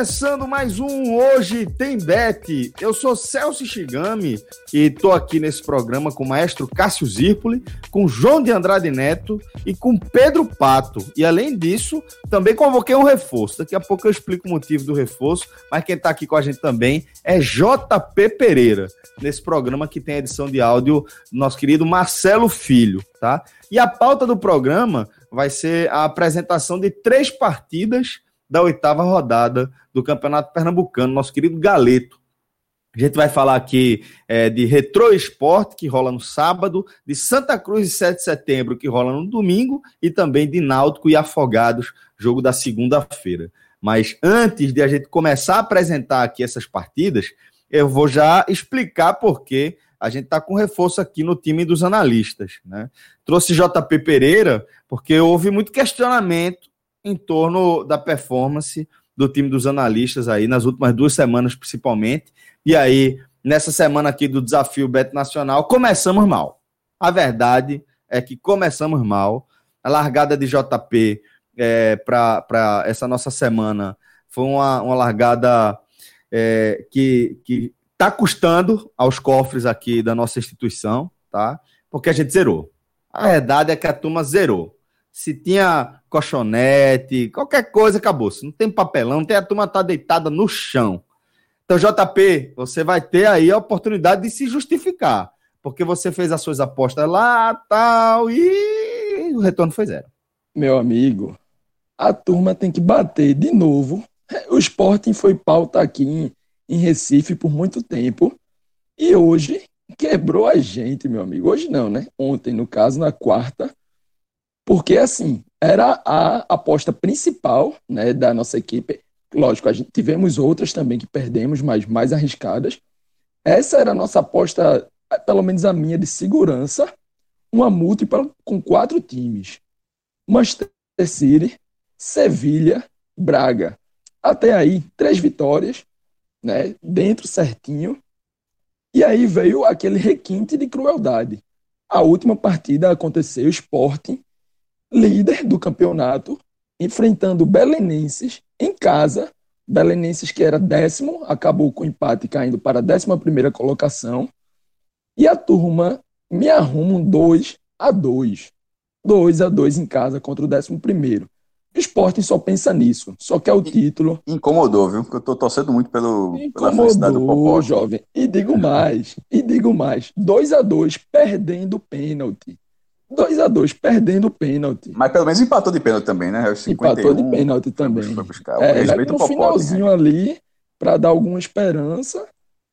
Começando mais um Hoje Tem Bet. Eu sou Celso Shigami e tô aqui nesse programa com o maestro Cássio Zirpoli, com João de Andrade Neto e com Pedro Pato. E além disso, também convoquei um reforço. Daqui a pouco eu explico o motivo do reforço, mas quem tá aqui com a gente também é JP Pereira, nesse programa que tem edição de áudio do nosso querido Marcelo Filho, tá? E a pauta do programa vai ser a apresentação de três partidas da oitava rodada do Campeonato Pernambucano, nosso querido Galeto. A gente vai falar aqui é, de Retro Esporte, que rola no sábado, de Santa Cruz e 7 de setembro, que rola no domingo, e também de Náutico e Afogados, jogo da segunda-feira. Mas antes de a gente começar a apresentar aqui essas partidas, eu vou já explicar por que a gente está com reforço aqui no time dos analistas. Né? Trouxe JP Pereira, porque houve muito questionamento em torno da performance do time dos analistas aí nas últimas duas semanas, principalmente. E aí, nessa semana aqui do desafio Beto Nacional, começamos mal. A verdade é que começamos mal. A largada de JP é, para essa nossa semana foi uma, uma largada é, que está custando aos cofres aqui da nossa instituição, tá? Porque a gente zerou. A verdade é que a turma zerou se tinha colchonete, qualquer coisa, acabou. Se não tem papelão, não tem a turma tá deitada no chão. Então, JP, você vai ter aí a oportunidade de se justificar, porque você fez as suas apostas lá, tal, e o retorno foi zero. Meu amigo, a turma tem que bater de novo. O Sporting foi pauta aqui em, em Recife por muito tempo, e hoje quebrou a gente, meu amigo. Hoje não, né? Ontem, no caso, na quarta, porque, assim, era a aposta principal né, da nossa equipe. Lógico, a gente tivemos outras também que perdemos, mas mais arriscadas. Essa era a nossa aposta, pelo menos a minha, de segurança. Uma múltipla com quatro times. Manchester City, Sevilha, Braga. Até aí, três vitórias, né, dentro certinho. E aí veio aquele requinte de crueldade. A última partida aconteceu, Sporting líder do campeonato, enfrentando o Belenenses em casa. Belenenses, que era décimo, acabou com o empate caindo para a décima primeira colocação. E a turma me arruma um 2 a 2 2 a 2 em casa contra o décimo primeiro. O Sporting só pensa nisso, só quer o título. Incomodou, viu? Porque eu tô torcendo muito pelo, Incomodou, pela felicidade do Popó. jovem. E digo mais, e digo mais. 2 a 2 perdendo o pênalti. 2 a 2 perdendo o pênalti. Mas pelo menos empatou de pênalti também, né? 51, empatou de pênalti também. Foi buscar. É, no finalzinho né? ali para dar alguma esperança,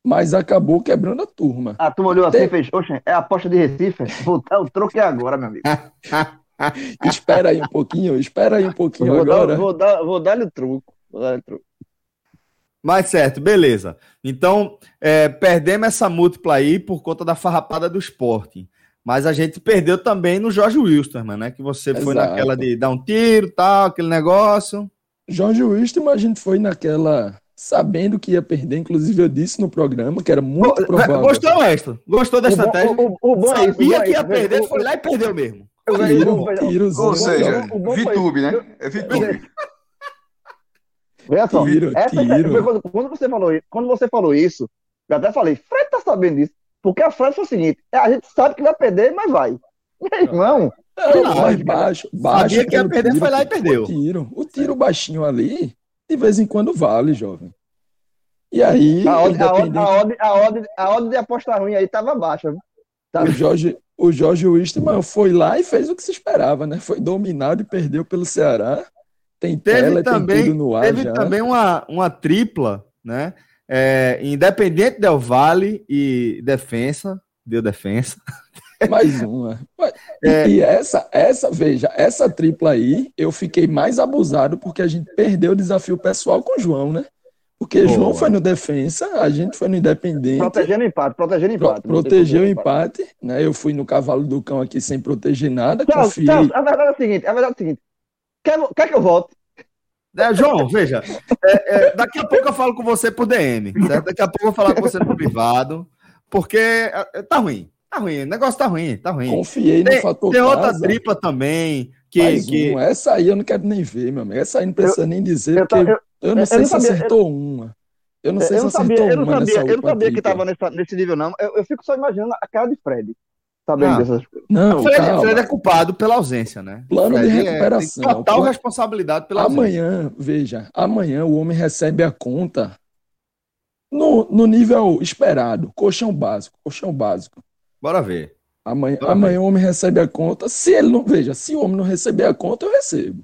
mas acabou quebrando a turma. A turma olhou assim e fez, oxe, é a aposta de Recife? Vou dar o troco é agora, meu amigo. espera aí um pouquinho, espera aí um pouquinho vou agora. Dar, vou dar, vou dar-lhe o truco. Vou dar-lhe o truco. Mas certo, beleza. Então, é, perdemos essa múltipla aí por conta da farrapada do esporte. Mas a gente perdeu também no Jorge Wilstermann, né? Que você Exato. foi naquela de dar um tiro, tal, aquele negócio. Jorge Wilstermann, a gente foi naquela sabendo que ia perder, inclusive eu disse no programa que era muito provável. Gostou, Maestro? Gostou da o estratégia? Bom, o, o, bom Sabia é isso, que ia perder, foi lá e perdeu mesmo. Tiro, tiro, Ou seja, VTube, né? É VTube. Veja só, tiro, essa, tiro. Quando, você falou, quando você falou isso, eu até falei, Fred tá sabendo disso. Porque a frase foi o seguinte: é, a gente sabe que vai perder, mas vai. Meu irmão. Não, não, mais baixo, baixo. Sabia que ia perder, tiro, foi lá e perdeu. O tiro, o tiro baixinho ali, de vez em quando vale, jovem. E aí. A independente... a odd, a a de aposta ruim aí tava baixa. Tava... O Jorge, o Jorge Wisterman foi lá e fez o que se esperava, né? Foi dominado e perdeu pelo Ceará. Tem teve tela, também, tem tudo no ar Teve já. também uma, uma tripla, né? É, Independente Del Vale e Defensa, deu defensa. Mais uma. É... E essa, essa, veja, essa tripla aí, eu fiquei mais abusado porque a gente perdeu o desafio pessoal com o João, né? Porque Boa. João foi no defensa, a gente foi no independente. Protegendo o empate, protegendo o empate. Pro, protegeu o empate, empate, né? Eu fui no cavalo do cão aqui sem proteger nada. Tchau, confiei... tchau. A verdade é o seguinte, a verdade é o seguinte. Quer, quer que eu volte? É, João, veja, é, é, daqui a pouco eu falo com você por DM, certo? Daqui a pouco eu vou falar com você no privado, porque é, tá ruim. Tá ruim, o negócio tá ruim, tá ruim. Confiei no tem, fator Tem outra casa. tripla também. Que, que... Um, essa aí eu não quero nem ver, meu amigo. Essa aí não precisa eu, nem dizer, eu, porque eu, eu não sei se sabia, acertou uma. Eu não sei se acertou sabia, eu não sabia, Eu não sabia que tava nessa, nesse nível, não. Eu, fico só imaginando a cara de Fred. Sabendo ah, dessas coisas. Não, Fred, Fred, é culpado pela ausência, né? Plano Fred de é, recuperação. É, total responsabilidade pela amanhã, ausência. veja, amanhã o homem recebe a conta no, no nível esperado. Colchão básico, colchão básico. Bora ver. Amanhã, amanhã o homem recebe a conta. Se ele não, veja, se o homem não receber a conta, eu recebo.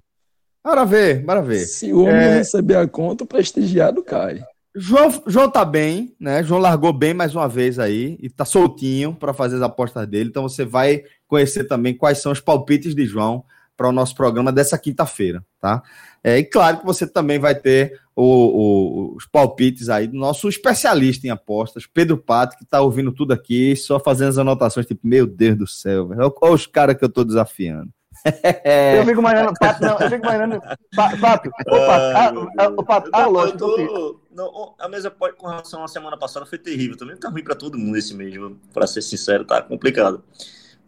Bora ver, bora ver. Se o homem é... não receber a conta, o prestigiado cai. João, João tá bem, né? João largou bem mais uma vez aí e tá soltinho para fazer as apostas dele. Então você vai conhecer também quais são os palpites de João para o nosso programa dessa quinta-feira, tá? É, e claro que você também vai ter o, o, os palpites aí do nosso especialista em apostas, Pedro Pato, que está ouvindo tudo aqui, só fazendo as anotações, tipo, meu Deus do céu, olha os caras que eu estou desafiando. Eu fico imaginando, Pato, não, eu fico imaginando, Pato, Pato, o Pato, ah, lógico, não, a mesa pode, com relação à semana passada foi terrível, também tá ruim para todo mundo esse mês, para ser sincero, tá complicado.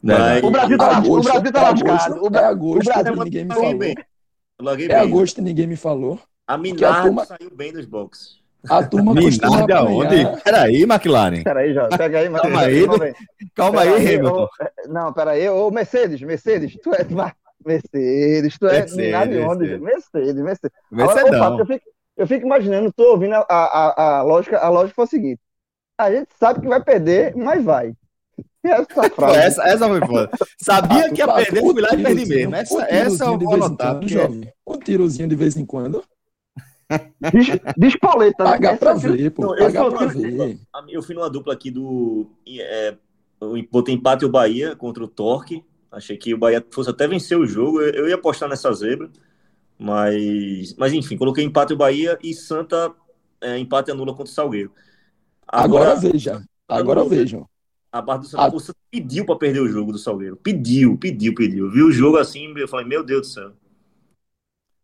Mas... O Brasil tá, o Brasil tá lascado. O, é agosto, o Brasil ninguém me falou. Bem. É agosto ninguém me falou. A Minardi a turma... saiu bem dos boxes. A turma Minardi aonde? Peraí, McLaren. Peraí, já. Pega aí, Calma aí, calma aí, aí Hamilton. não, peraí. Ô, Mercedes, Mercedes, tu é... Mercedes, tu é Mercedes, Minardi onde? Mercedes, Mercedes. Mercedes Agora, eu, fico, eu fico imaginando, tô ouvindo a, a, a, lógica, a lógica foi o seguinte. A gente sabe que vai perder, mas vai. Essa, frase. essa, essa foi foda. Sabia que ia perder, fui lá e perdi mesmo. Essa, essa eu vou anotar. Porque... Um tirozinho de vez em quando. Despoleta. Né? Pagar pra ver, pô. Não, pagar eu, pra ver. Eu fui numa dupla aqui do. É, eu botei empate o Bahia contra o Torque. Achei que o Bahia fosse até vencer o jogo. Eu, eu ia apostar nessa zebra. Mas, mas enfim, coloquei empate o Bahia e Santa é, empate anula contra o Salgueiro. Agora, agora veja. Agora vejam. A barra do Santa a... pediu para perder o jogo do Salgueiro. Pediu, pediu, pediu. Viu o jogo assim, eu falei, meu Deus do céu.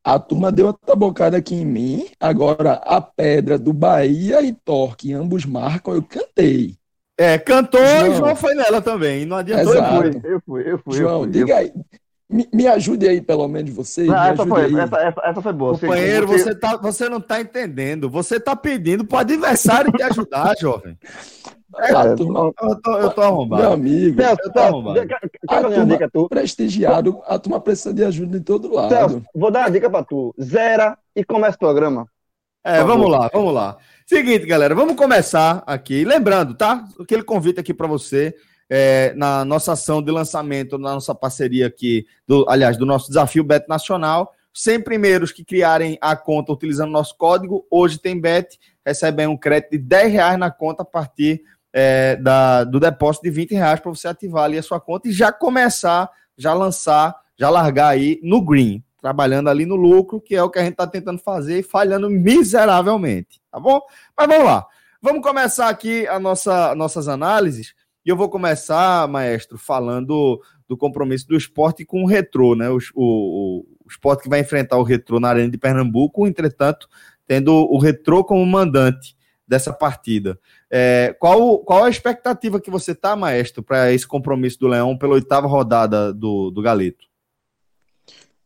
A turma deu uma tabocada aqui em mim. Agora, a pedra do Bahia e Torque, ambos marcam, eu cantei. É, cantou João, e João foi nela também. Não adiantou. Eu fui, eu fui, eu fui. João, eu fui, diga aí. Me, me, ajude aí, pelo menos, você. Não, essa, foi, essa, essa, essa, foi boa. Companheiro, você, tá, você não está entendendo. Você está pedindo para o adversário te ajudar, jovem. É, a turma, eu, tô, eu tô arrombado. Meu amigo, Celso, eu tô arrombado. Quer a dica, tu? prestigiado, a turma precisa de ajuda de todo lado. Celso, vou dar uma dica para tu. Zera e começa o programa. É, vamos lá, vamos lá. Seguinte, galera, vamos começar aqui. Lembrando, tá? Aquele convite aqui para você. É, na nossa ação de lançamento, na nossa parceria aqui, do, aliás, do nosso desafio Bet Nacional. 100 primeiros que criarem a conta utilizando nosso código, hoje tem Bet, recebem um crédito de 10 reais na conta a partir é, da, do depósito de 20 reais para você ativar ali a sua conta e já começar, já lançar, já largar aí no green, trabalhando ali no lucro, que é o que a gente está tentando fazer e falhando miseravelmente, tá bom? Mas vamos lá. Vamos começar aqui a nossa, nossas análises. E eu vou começar, maestro, falando do compromisso do esporte com o retrô, né? O, o, o esporte que vai enfrentar o retrô na Arena de Pernambuco, entretanto, tendo o retrô como mandante dessa partida. É, qual, qual a expectativa que você tá, maestro, para esse compromisso do Leão pela oitava rodada do, do Galeto?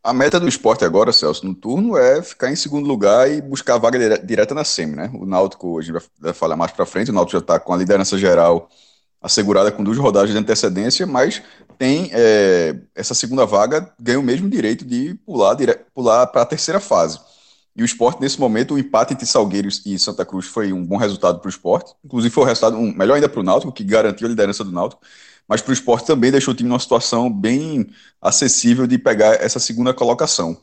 A meta do esporte agora, Celso, no turno, é ficar em segundo lugar e buscar a vaga direta na SEMI, né? O Náutico, a gente vai falar mais para frente, o Náutico já está com a liderança geral assegurada com duas rodadas de antecedência, mas tem é, essa segunda vaga, ganha o mesmo direito de pular, pular para a terceira fase. E o esporte, nesse momento, o empate entre Salgueiros e Santa Cruz foi um bom resultado para o esporte. Inclusive, foi o resultado um, melhor ainda para o Náutico, que garantiu a liderança do Náutico. Mas para o esporte também deixou o time numa situação bem acessível de pegar essa segunda colocação.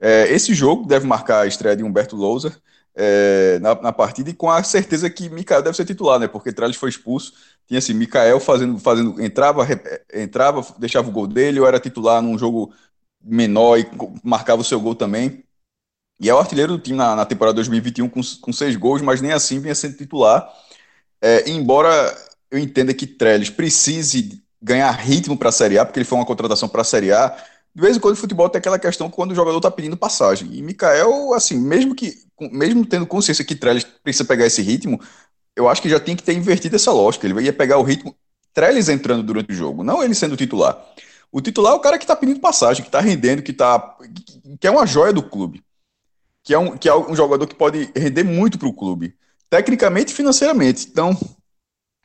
É, esse jogo deve marcar a estreia de Humberto Louser é, na, na, partida e com a certeza que Mikael deve ser titular, né? Porque Trellis foi expulso. Tinha assim, Mikael fazendo, fazendo entrava, entrava, deixava o gol dele, ou era titular num jogo menor e marcava o seu gol também. E é o artilheiro do time na, na temporada 2021 com, com seis gols, mas nem assim vinha sendo titular. É, embora eu entenda que Trellis precise ganhar ritmo para a Série A, porque ele foi uma contratação para a Série A, de vez em quando o futebol tem aquela questão quando o jogador está pedindo passagem. E Mikael, assim, mesmo que mesmo tendo consciência que Trellis precisa pegar esse ritmo, eu acho que já tem que ter invertido essa lógica. Ele ia pegar o ritmo Trellis entrando durante o jogo, não ele sendo titular. O titular é o cara que está pedindo passagem, que está rendendo, que, tá, que é uma joia do clube. Que é um, que é um jogador que pode render muito para o clube, tecnicamente e financeiramente. Então,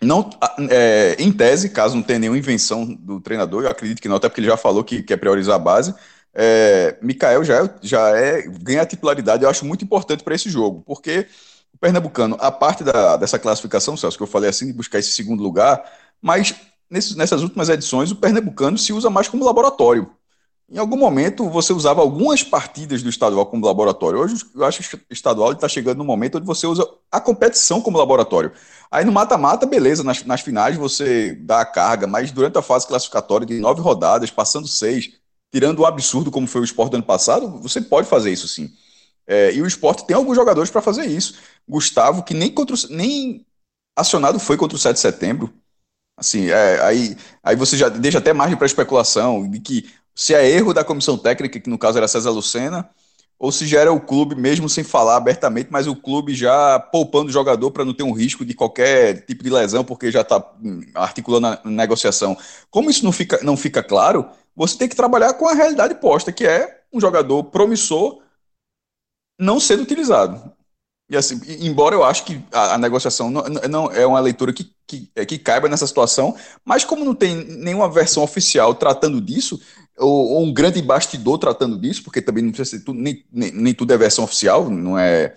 não, é, em tese, caso não tenha nenhuma invenção do treinador, eu acredito que não, até porque ele já falou que quer priorizar a base. É, Mikael já, é, já é, ganha titularidade, eu acho muito importante para esse jogo, porque o Pernambucano, a parte da, dessa classificação, Celso, que eu falei assim, de buscar esse segundo lugar, mas nesse, nessas últimas edições o Pernambucano se usa mais como laboratório. Em algum momento você usava algumas partidas do estadual como laboratório. Hoje eu acho que o estadual está chegando no momento onde você usa a competição como laboratório. Aí no mata-mata, beleza, nas, nas finais você dá a carga, mas durante a fase classificatória de nove rodadas, passando seis, tirando o absurdo como foi o esporte do ano passado, você pode fazer isso sim. É, e o esporte tem alguns jogadores para fazer isso. Gustavo, que nem, contra, nem acionado foi contra o 7 de setembro. Assim, é, aí, aí você já deixa até margem para especulação de que se é erro da comissão técnica, que no caso era César Lucena, ou se já era o clube, mesmo sem falar abertamente, mas o clube já poupando o jogador para não ter um risco de qualquer tipo de lesão, porque já está hum, articulando a negociação. Como isso não fica, não fica claro, você tem que trabalhar com a realidade posta, que é um jogador promissor não sendo utilizado. E assim, embora eu acho que a, negociação não, não, é uma leitura que, que, é, que caiba nessa situação, mas como não tem nenhuma versão oficial tratando disso, ou, ou um grande bastidor tratando disso, porque também não precisa ser tudo, nem, nem, nem tudo é versão oficial, não é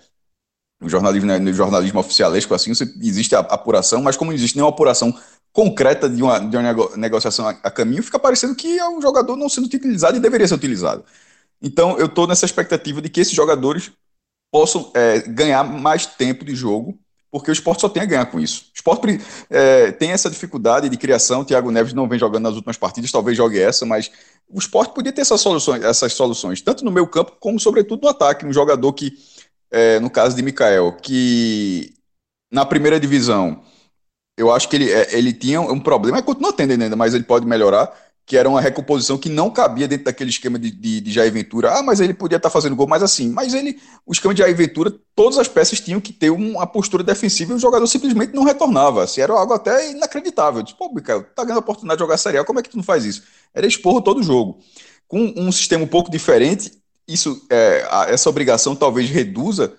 o jornalismo, né, no jornalismo oficialesco assim, existe a apuração, mas como não existe nenhuma apuração concreta de uma, de uma negociação a, a, caminho, fica parecendo que é um jogador não sendo utilizado e deveria ser utilizado. Então, eu estou nessa expectativa de que esses jogadores possam é, ganhar mais tempo de jogo, porque o esporte só tem a ganhar com isso. O esporte é, tem essa dificuldade de criação, o Thiago Neves não vem jogando nas últimas partidas, talvez jogue essa, mas o esporte podia ter essas soluções, essas soluções tanto no meio campo, como sobretudo no ataque. Um jogador que, é, no caso de Mikael, que na primeira divisão eu acho que ele, é, ele tinha um problema, continua tendo ainda, mas ele pode melhorar, que era uma recomposição que não cabia dentro daquele esquema de, de, de Jair Ventura. Ah, mas ele podia estar tá fazendo gol, mas assim, mas ele, o esquema de Jair Ventura, todas as peças tinham que ter uma postura defensiva e o jogador simplesmente não retornava. Assim, era algo até inacreditável. Tipo, pô, Micael, tá ganhando a oportunidade de jogar serial, como é que tu não faz isso? Era esporro todo o jogo. Com um sistema um pouco diferente, isso, é, essa obrigação talvez reduza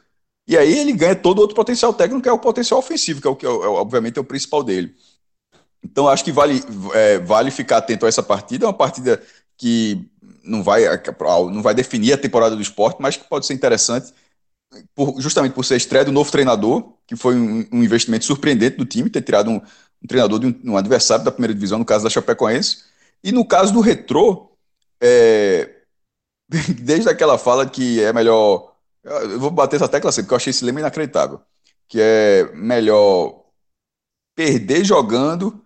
e aí ele ganha todo outro potencial técnico, que é o potencial ofensivo, que é o que é, obviamente é o principal dele. Então acho que vale, é, vale ficar atento a essa partida, é uma partida que não vai, não vai definir a temporada do esporte, mas que pode ser interessante, por, justamente por ser a estreia do novo treinador, que foi um, um investimento surpreendente do time, ter tirado um, um treinador de um, um, adversário da primeira divisão, no caso da Chapecoense, e no caso do Retrô, é, desde aquela fala que é melhor eu vou bater essa tecla sempre, porque eu achei esse lema inacreditável. Que é melhor perder jogando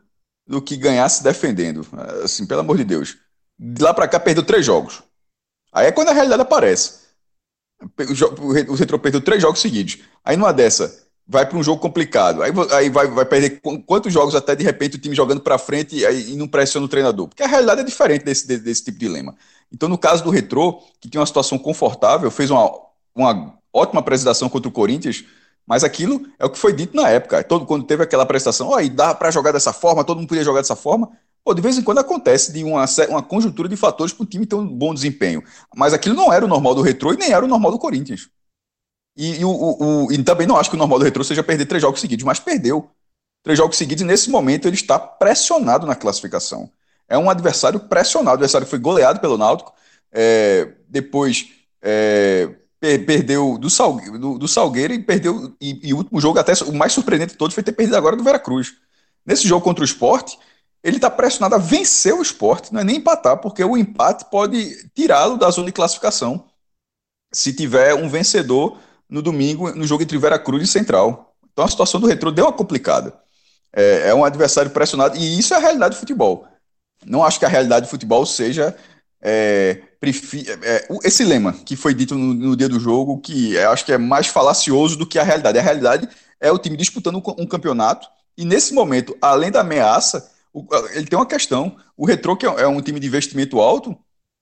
do que ganhar se defendendo. Assim, pelo amor de Deus. De lá para cá perdeu três jogos. Aí é quando a realidade aparece. O Retro perdeu três jogos seguidos. Aí numa dessa, vai para um jogo complicado. Aí, aí vai, vai perder quantos jogos até de repente o time jogando para frente e, e não pressiona o treinador. Porque a realidade é diferente desse, desse, desse tipo de dilema. Então, no caso do Retro, que tinha uma situação confortável, fez uma uma ótima apresentação contra o Corinthians, mas aquilo é o que foi dito na época. Todo, quando teve aquela apresentação, oh, e dá para jogar dessa forma, todo mundo podia jogar dessa forma. Pô, de vez em quando acontece de uma, uma conjuntura de fatores para o time ter um bom desempenho. Mas aquilo não era o normal do Retrô e nem era o normal do Corinthians. E, e, o, o, e também não acho que o normal do Retrô seja perder três jogos seguidos, mas perdeu. Três jogos seguidos e nesse momento ele está pressionado na classificação. É um adversário pressionado. O adversário foi goleado pelo Náutico. É, depois é, perdeu do, Salgueiro, do, do Salgueiro e perdeu. E, e, o último jogo, até o mais surpreendente de todos, foi ter perdido agora do Veracruz. Nesse jogo contra o esporte, ele está pressionado a vencer o esporte, não é nem empatar, porque o empate pode tirá-lo da zona de classificação. se tiver um vencedor no domingo no jogo entre Veracruz e Central. Então a situação do Retro deu uma complicada. É, é um adversário pressionado e isso é a realidade do futebol. Não acho que a realidade do futebol seja é, é, esse lema que foi dito no, no dia do jogo, que acho que é mais falacioso do que a realidade. A realidade é o time disputando um, um campeonato e nesse momento, além da ameaça, o, ele tem uma questão. O Retro, que é, é um time de investimento alto,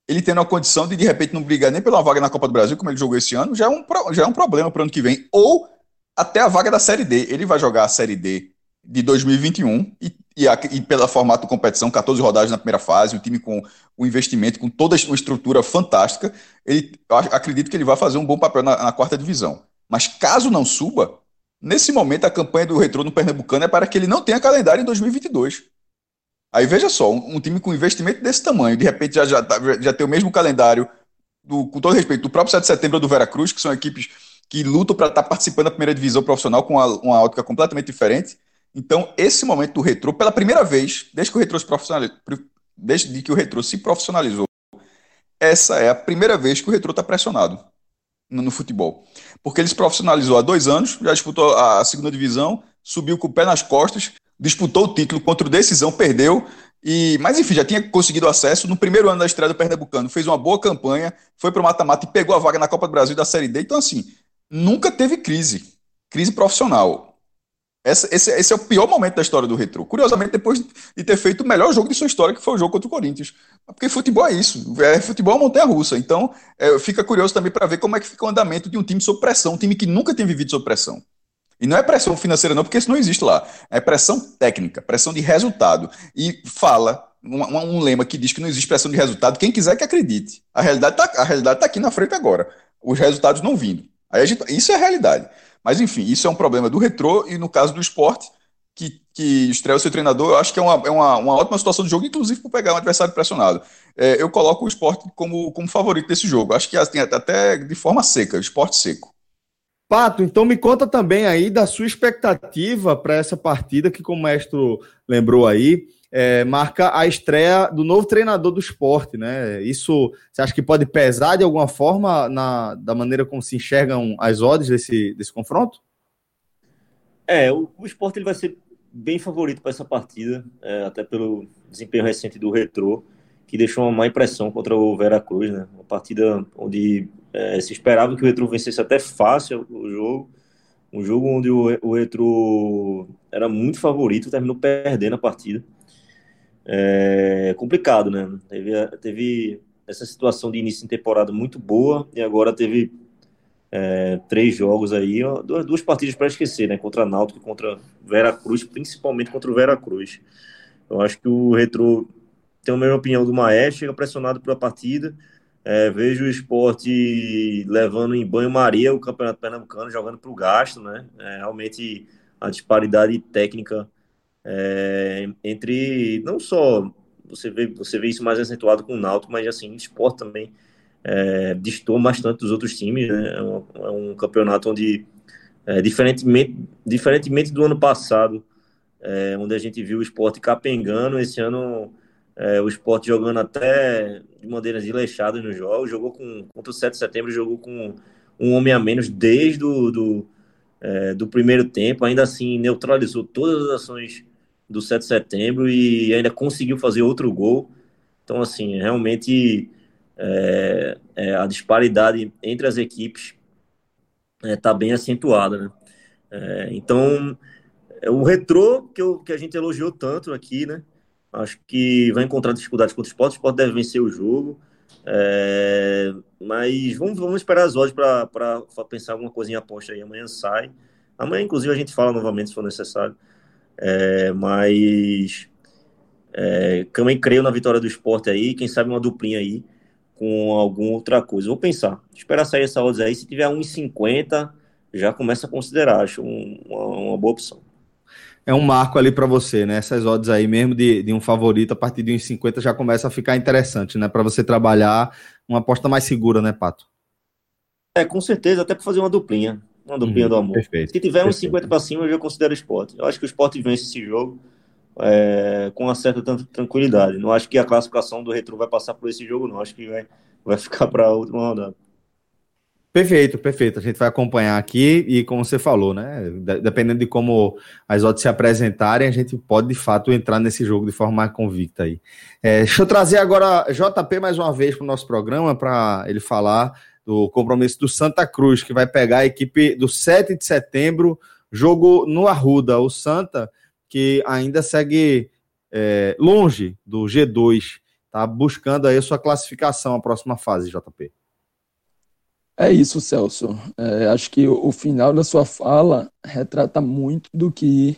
ele tendo a condição de de repente não brigar nem pela vaga na Copa do Brasil, como ele jogou esse ano, já é um, já é um problema para o ano que vem. Ou até a vaga da Série D. Ele vai jogar a Série D de 2021 e, e, a, e pela formato de competição, 14 rodadas na primeira fase, o time com o investimento, com toda uma estrutura fantástica, ele acredito que ele vai fazer um bom papel na, na quarta divisão. Mas caso não suba, nesse momento a campanha do Retrô no Pernambucano é para que ele não tenha calendário em 2022. Aí veja só, um, um, time com investimento desse tamanho, de repente já, já, tá, já tem o mesmo calendário, do, com todo respeito, do próprio 7 de setembro do Veracruz, que são equipes que lutam para estar tá participando da primeira divisão profissional com uma, uma ótica completamente diferente. Então, esse momento do retrô, pela primeira vez, desde que o retrô se profissionalizou, desde que o retrô se profissionalizou, essa é a primeira vez que o retrô está pressionado no, no, futebol. Porque ele se profissionalizou há dois anos, já disputou a segunda divisão, subiu com o pé nas costas, disputou o título contra o Decisão, perdeu. E, mas enfim, já tinha conseguido acesso no primeiro ano da estreia do Pernambucano, fez uma boa campanha, foi para o mata-mata e pegou a vaga na Copa do Brasil da Série D. Então, assim, nunca teve crise, crise profissional. Esse, esse, é o pior momento da história do Retro. Curiosamente, depois de ter feito o melhor jogo de sua história, que foi o jogo contra o Corinthians. Porque futebol é isso. É, futebol é montanha-russa. Então, é, fica curioso também para ver como é que fica o andamento de um time sob pressão, um time que nunca tem vivido sob pressão. E não é pressão financeira, não, porque isso não existe lá. É pressão técnica, pressão de resultado. E fala um, um lema que diz que não existe pressão de resultado. Quem quiser que acredite. A realidade está tá aqui na frente agora. Os resultados não vindo. Gente, isso é a realidade. Mas enfim, isso é um problema do retrô e no caso do esporte, que, que estreia o seu treinador, eu acho que é uma, é uma, uma ótima situação do jogo, inclusive por pegar um adversário pressionado. É, eu coloco o esporte como, como favorito desse jogo. Acho que assim, até de forma seca, esporte seco. Pato, então me conta também aí da sua expectativa para essa partida, que como o mestre lembrou aí, é, marca a estreia do novo treinador do esporte, né? Isso você acha que pode pesar de alguma forma na, da maneira como se enxergam as odds desse, desse confronto? É, o, o esporte ele vai ser bem favorito para essa partida, é, até pelo desempenho recente do Retrô, que deixou uma má impressão contra o Veracruz, né? Uma partida onde é, se esperava que o Retro vencesse até fácil o jogo. Um jogo onde o, o Retro era muito favorito, terminou perdendo a partida. É complicado, né? Teve, teve essa situação de início de temporada muito boa e agora teve é, três jogos aí, ó, duas, duas partidas para esquecer, né? Contra Náutico contra Veracruz, principalmente contra o Veracruz. Eu acho que o Retro tem a mesma opinião do Maestro, chega pressionado pela partida, é, vejo o esporte levando em banho-maria o Campeonato Pernambucano, jogando para o gasto, né? É, realmente a disparidade técnica é, entre não só você vê você vê isso mais acentuado com o Náutico, mas assim o esporte também é, distou bastante dos outros times, né? É um, é um campeonato onde é, diferentemente diferentemente do ano passado, é, onde a gente viu o esporte capengando, esse ano é, o esporte jogando até de maneiras desleixadas no jogo. Jogou com, contra o 7 de setembro, jogou com um homem a menos desde do, do, é, do primeiro tempo. Ainda assim, neutralizou todas as ações do 7 de setembro e ainda conseguiu fazer outro gol. Então, assim, realmente é, é, a disparidade entre as equipes está é, bem acentuada, né? É, então, o retrô que, eu, que a gente elogiou tanto aqui, né? Acho que vai encontrar dificuldades contra o esporte. O esporte deve vencer o jogo. É, mas vamos, vamos esperar as horas para pensar alguma coisinha aposta aí. Amanhã sai. Amanhã, inclusive, a gente fala novamente se for necessário. É, mas é, também creio na vitória do esporte aí. Quem sabe uma duplinha aí com alguma outra coisa. Vou pensar. Esperar sair essa odds aí. Se tiver 1,50, já começa a considerar. Acho um, uma, uma boa opção é um marco ali para você, né? Essas odds aí, mesmo de, de um favorito, a partir de uns 50 já começa a ficar interessante, né? Para você trabalhar uma aposta mais segura, né, Pato? É, com certeza, até para fazer uma duplinha. Uma duplinha uhum, do amor. Perfeito, Se tiver uns 50 para cima, eu já considero esporte. Eu acho que o esporte vence esse jogo é, com uma certa tranquilidade. Não acho que a classificação do Retro vai passar por esse jogo, não. Acho que vai, vai ficar para a última rodada. Perfeito, perfeito. A gente vai acompanhar aqui e, como você falou, né? Dependendo de como as odds se apresentarem, a gente pode de fato entrar nesse jogo de forma mais convicta aí. É, deixa eu trazer agora JP mais uma vez para o nosso programa para ele falar do compromisso do Santa Cruz, que vai pegar a equipe do 7 de setembro, jogo no Arruda. O Santa, que ainda segue é, longe do G2, tá buscando aí a sua classificação, a próxima fase, JP. É isso, Celso. É, acho que o, o final da sua fala retrata muito do que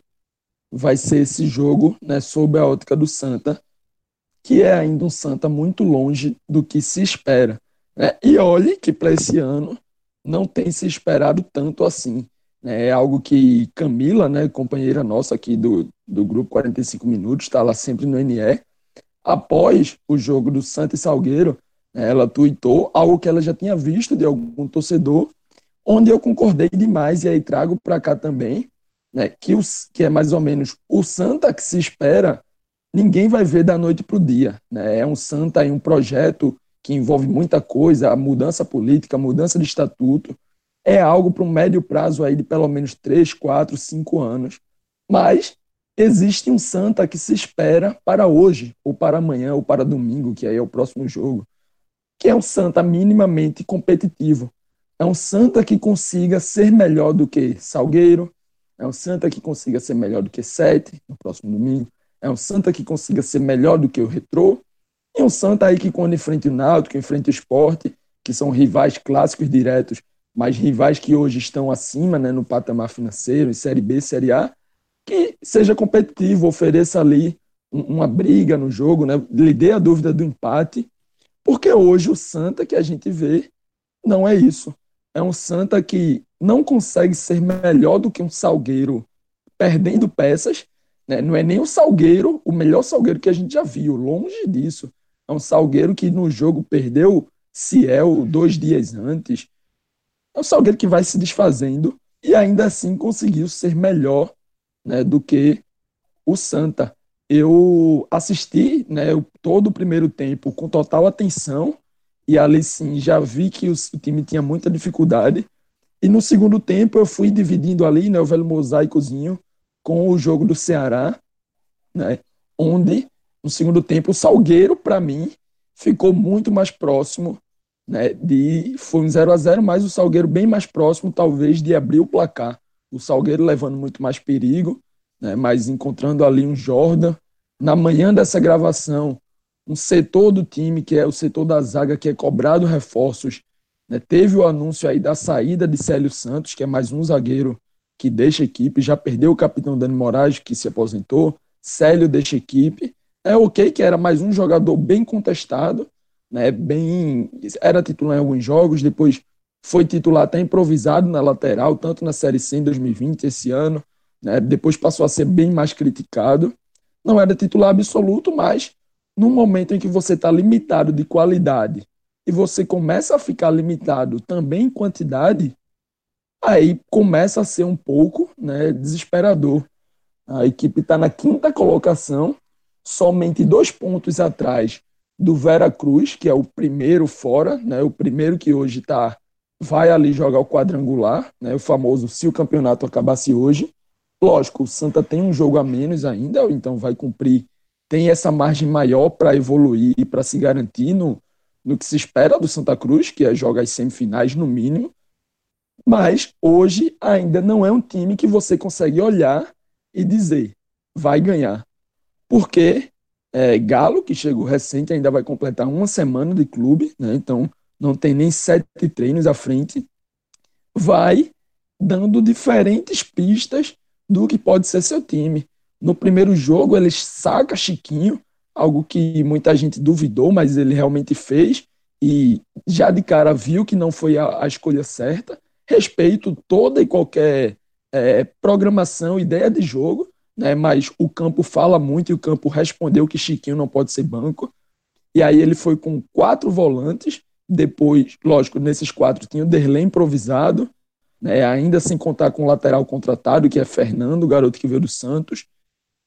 vai ser esse jogo, né, sob a ótica do Santa, que é ainda um Santa muito longe do que se espera. Né? E olhe que para esse ano não tem se esperado tanto assim. Né? É algo que Camila, né, companheira nossa aqui do, do grupo 45 Minutos, está lá sempre no NE, após o jogo do Santa e Salgueiro, ela tuitou algo que ela já tinha visto de algum torcedor, onde eu concordei demais, e aí trago para cá também, né, que, os, que é mais ou menos o Santa que se espera, ninguém vai ver da noite para o dia. Né? É um Santa e um projeto que envolve muita coisa, a mudança política, a mudança de estatuto, é algo para um médio prazo aí de pelo menos 3, 4, 5 anos. Mas existe um Santa que se espera para hoje, ou para amanhã, ou para domingo, que aí é o próximo jogo que é um Santa minimamente competitivo. É um Santa que consiga ser melhor do que Salgueiro, é um Santa que consiga ser melhor do que Sete no próximo domingo, é um Santa que consiga ser melhor do que o Retrô, e um Santa aí que quando enfrenta o Náutico, enfrenta o Esporte, que são rivais clássicos diretos, mas rivais que hoje estão acima né, no patamar financeiro, em Série B, Série A, que seja competitivo, ofereça ali uma briga no jogo, né, lhe dê a dúvida do empate porque hoje o Santa que a gente vê não é isso. É um Santa que não consegue ser melhor do que um Salgueiro perdendo peças. Né? Não é nem o Salgueiro, o melhor Salgueiro que a gente já viu, longe disso. É um Salgueiro que no jogo perdeu Ciel dois dias antes. É um Salgueiro que vai se desfazendo e ainda assim conseguiu ser melhor né, do que o Santa eu assisti né, todo o primeiro tempo com total atenção e ali sim já vi que o, time tinha muita dificuldade. E no segundo tempo eu fui dividindo ali né, o velho mosaicozinho com o jogo do Ceará, né, onde no segundo tempo o Salgueiro, para mim, ficou muito mais próximo. Né, de, foi um 0 a 0 mas o Salgueiro bem mais próximo, talvez, de abrir o placar. O Salgueiro levando muito mais perigo né, mas encontrando ali um Jordan. Na manhã dessa gravação, um setor do time, que é o setor da zaga, que é cobrado reforços, né, teve o anúncio aí da saída de Célio Santos, que é mais um zagueiro que deixa a equipe, já perdeu o capitão Dani Moraes, que se aposentou, Célio deixa a equipe. É ok que era mais um jogador bem contestado, né, bem era titular em alguns jogos, depois foi titular até improvisado na lateral, tanto na Série C em 2020, esse ano, né? depois passou a ser bem mais criticado. Não era titular absoluto, mas no momento em que você está limitado de qualidade e você começa a ficar limitado também em quantidade, aí começa a ser um pouco né, desesperador. A equipe está na quinta colocação, somente dois pontos atrás do Vera Cruz, que é o primeiro fora, né, o primeiro que hoje está vai ali jogar o quadrangular, né, o famoso se o campeonato acabasse hoje. Lógico, o Santa tem um jogo a menos ainda, então vai cumprir, tem essa margem maior para evoluir e para se garantir no, no que se espera do Santa Cruz, que é jogar as semifinais no mínimo. Mas hoje ainda não é um time que você consegue olhar e dizer vai ganhar. Porque é, Galo, que chegou recente, ainda vai completar uma semana de clube, né? então não tem nem sete treinos à frente, vai dando diferentes pistas do que pode ser seu time. No primeiro jogo, ele saca Chiquinho, algo que muita gente duvidou, mas ele realmente fez e já de cara viu que não foi a, a escolha certa. Respeito toda e qualquer é, programação, ideia de jogo, né? mas o campo fala muito e o campo respondeu que Chiquinho não pode ser banco. E aí ele foi com quatro volantes. Depois, lógico, nesses quatro tinha o Derlei improvisado, né, ainda sem contar com o lateral contratado, que é Fernando, o garoto que veio do Santos.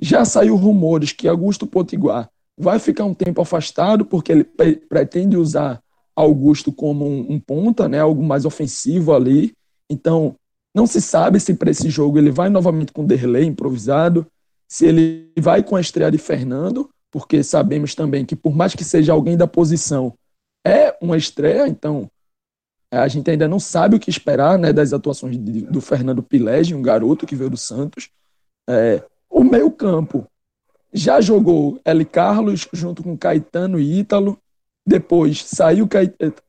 Já saiu rumores que Augusto Potiguar vai ficar um tempo afastado, porque ele pretende usar Augusto como um, um ponta, né, algo mais ofensivo ali. Então, não se sabe se para esse jogo ele vai novamente com Derlei improvisado, se ele vai com a estreia de Fernando, porque sabemos também que por mais que seja alguém da posição, é uma estreia, então a gente ainda não sabe o que esperar né, das atuações de, do Fernando Pilege, um garoto que veio do Santos. É, o meio campo já jogou L. Carlos junto com Caetano e Ítalo, depois saiu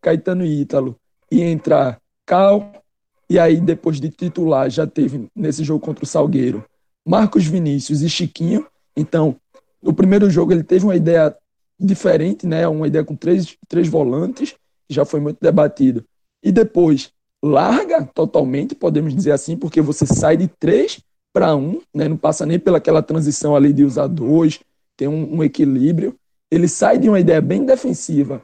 Caetano e Ítalo e entra Cal, e aí depois de titular já teve nesse jogo contra o Salgueiro Marcos Vinícius e Chiquinho. Então, no primeiro jogo ele teve uma ideia diferente, né? Uma ideia com três, três volantes, já foi muito debatido. E depois larga totalmente, podemos dizer assim, porque você sai de três para um, né? Não passa nem pelaquela transição ali de usar dois, tem um, um equilíbrio. Ele sai de uma ideia bem defensiva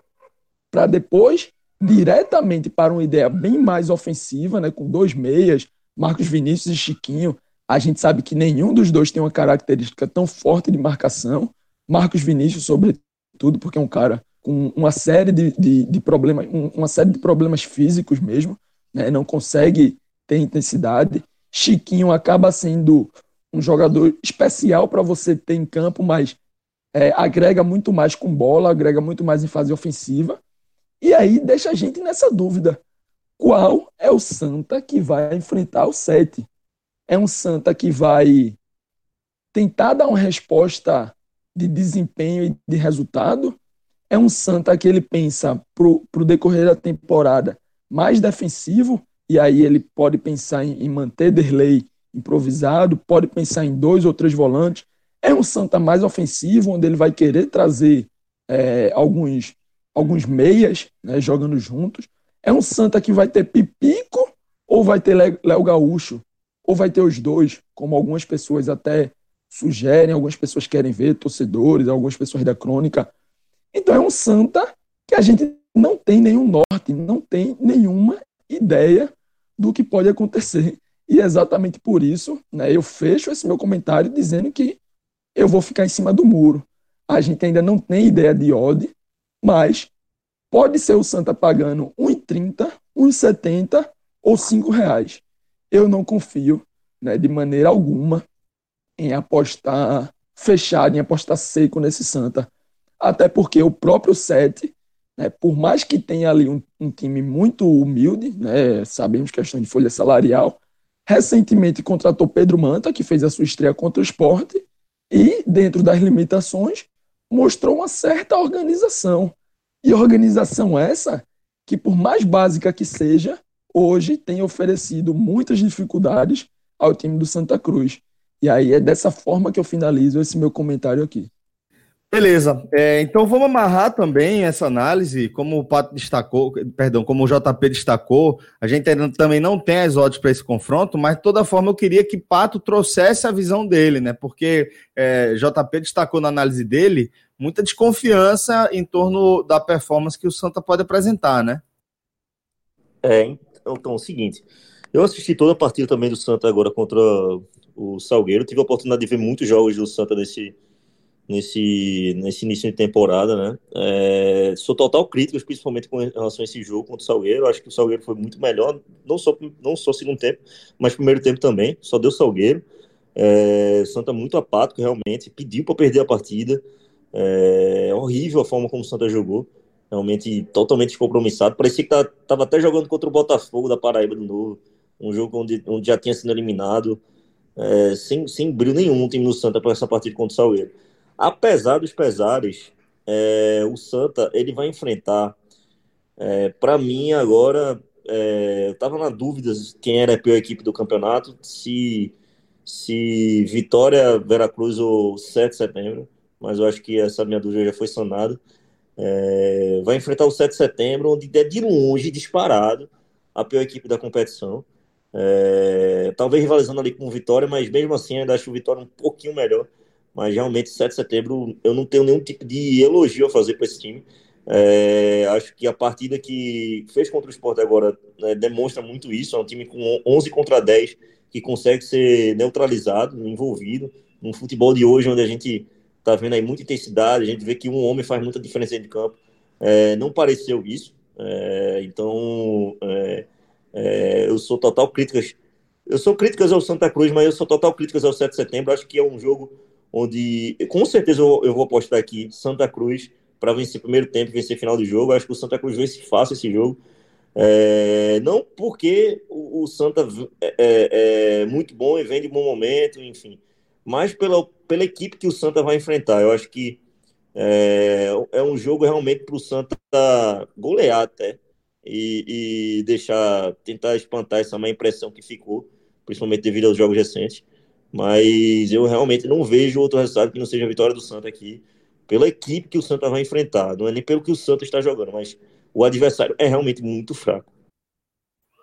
para depois diretamente para uma ideia bem mais ofensiva, né? Com dois meias, Marcos Vinícius e Chiquinho, a gente sabe que nenhum dos dois tem uma característica tão forte de marcação. Marcos Vinícius, sobretudo, porque é um cara com uma série de, de, de problemas, uma série de problemas físicos mesmo, né? não consegue ter intensidade. Chiquinho acaba sendo um jogador especial para você ter em campo, mas é, agrega muito mais com bola, agrega muito mais em fase ofensiva. E aí deixa a gente nessa dúvida: qual é o Santa que vai enfrentar o Sete? é um Santa que vai tentar dar uma resposta de desempenho e de resultado. É um Santa que ele pensa para o decorrer da temporada mais defensivo, e aí ele pode pensar em, em manter Derlei improvisado, pode pensar em dois ou três volantes. É um Santa mais ofensivo, onde ele vai querer trazer é, alguns, alguns meias né, jogando juntos. É um Santa que vai ter Pipico ou vai ter Léo Gaúcho, ou vai ter os dois, como algumas pessoas até sugerem, algumas pessoas querem ver, torcedores, algumas pessoas da crônica. Então é um Santa que a gente não tem nenhum norte, não tem nenhuma ideia do que pode acontecer. E é exatamente por isso, né, eu fecho esse meu comentário dizendo que eu vou ficar em cima do muro. A gente ainda não tem ideia de odd, mas pode ser o Santa pagando 1,30, 1,70 ou 5 reais eu não confio né, de maneira alguma em apostar fechado, em apostar seco nesse Santa. Até porque o próprio Sete, né, por mais que tenha ali um, um time muito humilde, né, sabemos questão de folha salarial, recentemente contratou Pedro Manta, que fez a sua estreia contra o esporte, e, dentro das limitações, mostrou uma certa organização. E organização essa que, por mais básica que seja, hoje tem oferecido muitas dificuldades ao time do Santa Cruz. E aí é dessa forma que eu finalizo esse meu comentário aqui. Beleza, é, então vamos amarrar também essa análise, como o Pato destacou, perdão, como o JP destacou, a gente ainda também não tem as odds para esse confronto, mas de toda forma eu queria que Pato trouxesse a visão dele, né? Porque é, JP destacou na análise dele muita desconfiança em torno da performance que o Santa pode apresentar, né? É, então, é o seguinte, eu assisti toda a partida também do Santa agora contra o Salgueiro, tive a oportunidade de ver muitos jogos do Santa nesse, nesse, nesse início de temporada, né? É, sou total crítico, principalmente com relação a esse jogo contra o Salgueiro. Acho que o Salgueiro foi muito melhor, não só não só segundo tempo, mas primeiro tempo também. Só deu Salgueiro. É, Santa muito apático, realmente, pediu para perder a partida. É horrível a forma como o Santa jogou realmente totalmente descompromissado. Parecia que tá, tava até jogando contra o Botafogo da Paraíba de novo. Um jogo onde, onde já tinha sido eliminado, é, sem, sem brilho nenhum o time do Santa para essa partida contra o Salgueiro. Apesar dos pesares, é, o Santa ele vai enfrentar. É, para mim, agora, é, eu estava na dúvida quem era a pior equipe do campeonato, se, se Vitória, Veracruz ou 7 de setembro, mas eu acho que essa minha dúvida já foi sanada. É, vai enfrentar o 7 de setembro, onde é de longe, disparado, a pior equipe da competição. É, talvez rivalizando ali com Vitória, mas mesmo assim ainda acho o Vitória um pouquinho melhor. Mas realmente, 7 de setembro, eu não tenho nenhum tipo de elogio a fazer para esse time. É, acho que a partida que fez contra o Sport agora né, demonstra muito isso. É um time com 11 contra 10 que consegue ser neutralizado, envolvido. No futebol de hoje, onde a gente tá vendo aí muita intensidade, a gente vê que um homem faz muita diferença de campo. É, não pareceu isso. É, então, é, é, eu sou total críticas. Eu sou críticas ao Santa Cruz, mas eu sou total críticas ao 7 de setembro. Acho que é um jogo onde, com certeza, eu, eu vou apostar aqui Santa Cruz para vencer primeiro tempo, vencer final de jogo. Acho que o Santa Cruz vence fácil esse jogo. É, não porque o, o Santa é, é, é, muito bom e vem de bom momento, enfim, mas pela, pela equipe que o Santa vai enfrentar. Eu acho que é, é um jogo realmente para o Santa golear até e, e, deixar, tentar espantar essa má impressão que ficou, principalmente devido aos jogos recentes. Mas eu realmente não vejo outro resultado que não seja a vitória do Santa aqui, pela equipe que o Santa vai enfrentar. Não é nem pelo que o Santa está jogando, mas o adversário é realmente muito fraco.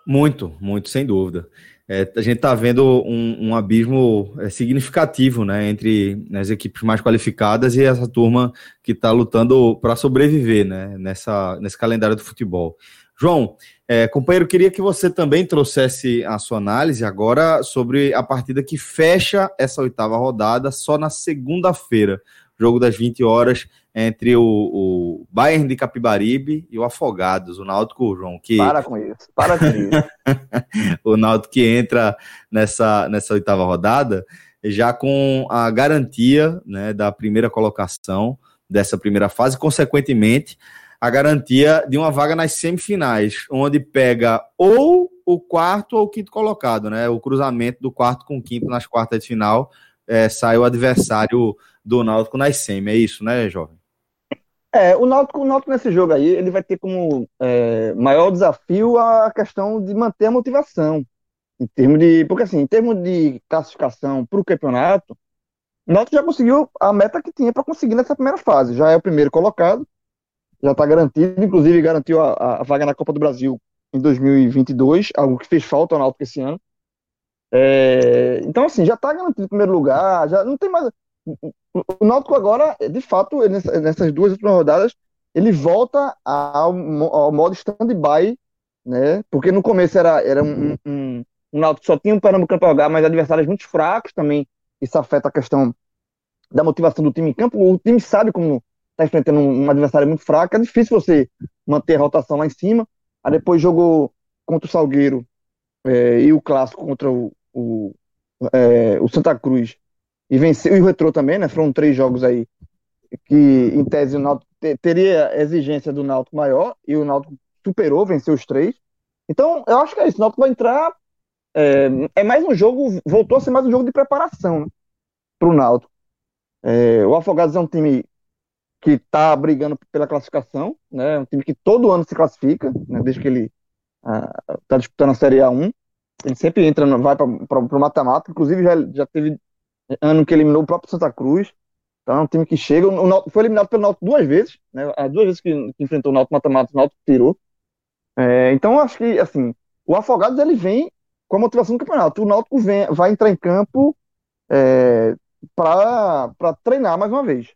Muito, muito, sem dúvida. É, a gente está vendo um, um abismo é, significativo né, entre as equipes mais qualificadas e essa turma que está lutando para sobreviver né, nessa, nesse calendário do futebol. João, é, companheiro, queria que você também trouxesse a sua análise agora sobre a partida que fecha essa oitava rodada só na segunda-feira. Jogo das 20 horas entre o, o, Bayern de Capibaribe e o Afogados, o Náutico, João, que... Para com isso, para com isso. o Náutico que entra nessa, nessa oitava rodada já com a garantia né, da primeira colocação dessa primeira fase, consequentemente, a garantia de uma vaga nas semifinais, onde pega ou o quarto ou o quinto colocado, né? O cruzamento do quarto com o quinto nas quartas de final, é, sai o adversário do Náutico nas semi, é isso, né, jovem? É, o Náutico, o Náutico nesse jogo aí, ele vai ter como é, maior desafio a questão de manter a motivação. Em termos de. Porque assim, em termos de classificação para o campeonato, o Náutico já conseguiu a meta que tinha para conseguir nessa primeira fase. Já é o primeiro colocado, já está garantido, inclusive garantiu a, a, vaga na Copa do Brasil em 2022, algo que fez falta ao Náutico esse ano. É, então, assim, já está garantido o primeiro lugar, já não tem mais. O Náutico agora, de fato, nessas duas últimas rodadas, ele volta ao, ao modo stand-by, né? Porque no começo era, era um, um, um Náutico só tinha um Pernambucano para jogar, mas adversários muito fracos também. Isso afeta a questão da motivação do time em campo. O time sabe como está enfrentando um adversário muito fraco. É difícil você manter a rotação lá em cima. Aí depois jogou contra o Salgueiro é, e o clássico contra o, o, é, o Santa Cruz e venceu, e o Retrô também, né? Foram três jogos aí que, em tese, o Náutico teria exigência do Náutico maior, e o Náutico superou, venceu os três. Então, eu acho que é isso. O Náutico vai entrar. É, é mais um jogo, voltou a ser mais um jogo de preparação né, para o Náutico. É, o Afogados é um time que está brigando pela classificação, né? Um time que todo ano se classifica, né, desde que ele está ah, disputando a Série A1. Ele sempre entra, vai para o mata-mata. Inclusive, já, já teve ano que eliminou o próprio Santa Cruz. Então é um time que chega. O foi eliminado pelo Náutico duas vezes, né? As duas vezes que, que enfrentou o Náutico mata-mata, o Náutico tirou. É, então acho que, assim, o Afogados ele vem com a motivação do campeonato. O Náutico vem, vai entrar em campo é, para treinar mais uma vez.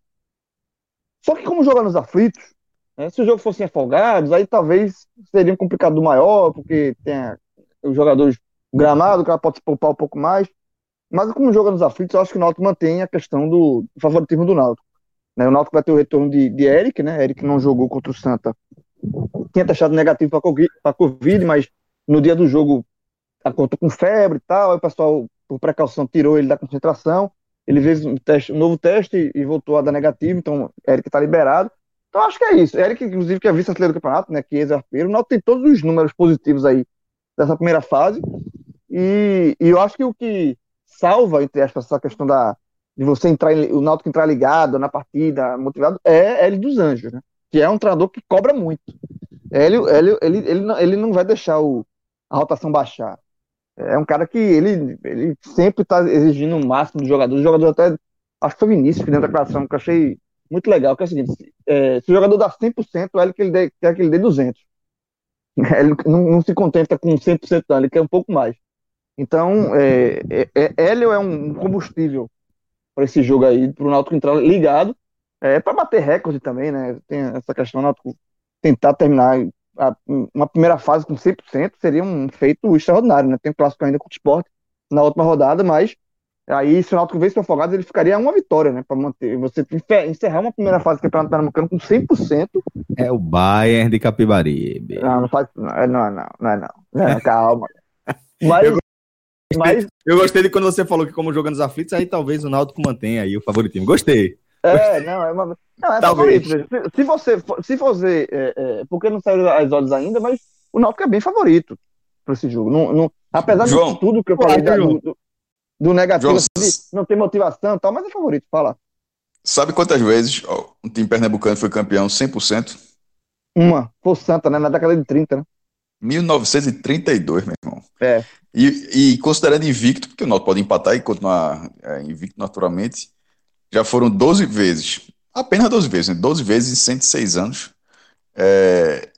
Só que como jogar nos aflitos, né, se o jogo fosse em afogados, aí talvez seria um complicado maior, porque tem os jogadores gramado, o cara pode se poupar um pouco mais. Mas como joga nos aflitos, eu acho que o Náutico mantém a questão do favoritismo do Náutico. Né? O Náutico vai ter o retorno de, de Eric, né? Eric não jogou contra o Santa. Tinha testado negativo para Covid, mas no dia do jogo contou com febre e tal. Aí o pessoal, por precaução, tirou ele da concentração. Ele fez um, teste, um novo teste e voltou a dar negativo, então Eric está liberado. Então acho que é isso. Eric, inclusive, que é vice-artilheiro do campeonato, né? Que é ex-artilheiro. O Náutico tem todos os números positivos aí dessa primeira fase. E, e eu acho que o que salva, entre aspas, essa questão da, de você entrar, o Náutico entrar ligado na partida, motivado, é Hélio dos Anjos, né? Que é um treinador que cobra muito. Hélio, Hélio ele, ele, ele não vai deixar o, a rotação baixar. É um cara que ele, ele sempre está exigindo o máximo do jogador. O jogador até, acho que foi o Vinícius que deu a declaração, que eu achei muito legal, que é o seguinte, é, se o jogador dá 100%, o Hélio que ele dê, quer que ele dê 200%. Ele não, não se contenta com 100% não, ele quer um pouco mais. Então, é, é, é, Hélio é um combustível para esse jogo aí, para o Náutico entrar ligado, é, para bater recorde também, né? Tem essa questão, do Náutico tentar terminar a, uma primeira fase com 100% seria um feito extraordinário, né? Tem um clássico ainda com o esporte na última rodada, mas Aí, se o Náutico vence o Afogados, ele ficaria uma vitória, né? Para manter. Você encerrar uma primeira fase do Campeonato Pernambucano com 100%. É o Bayern de Capibaribe. Não, não faz. Não, não, não, não, é não. não calma. Mas, eu, mas... eu gostei de quando você falou que, como jogando os aflitos, aí talvez o Náutico mantenha aí o favoritismo. Gostei. É, não, é uma. Não, é talvez. favorito. Se você, se você. É, é, porque não saíram as odds ainda, mas o Náutico é bem favorito para esse jogo. Não, não, apesar João, de tudo que eu falei do, do, do negativo, João, não tem motivação e tal, mas é favorito, fala. Sabe quantas vezes um time pernambucano foi campeão 100%? Uma, foi Santa, né? Na década de 30, né? 1932, meu irmão. É. E, e considerando invicto, porque o Náutico pode empatar e continuar é, invicto naturalmente, já foram 12 vezes, apenas 12 vezes, né? 12 vezes em 106 anos. É,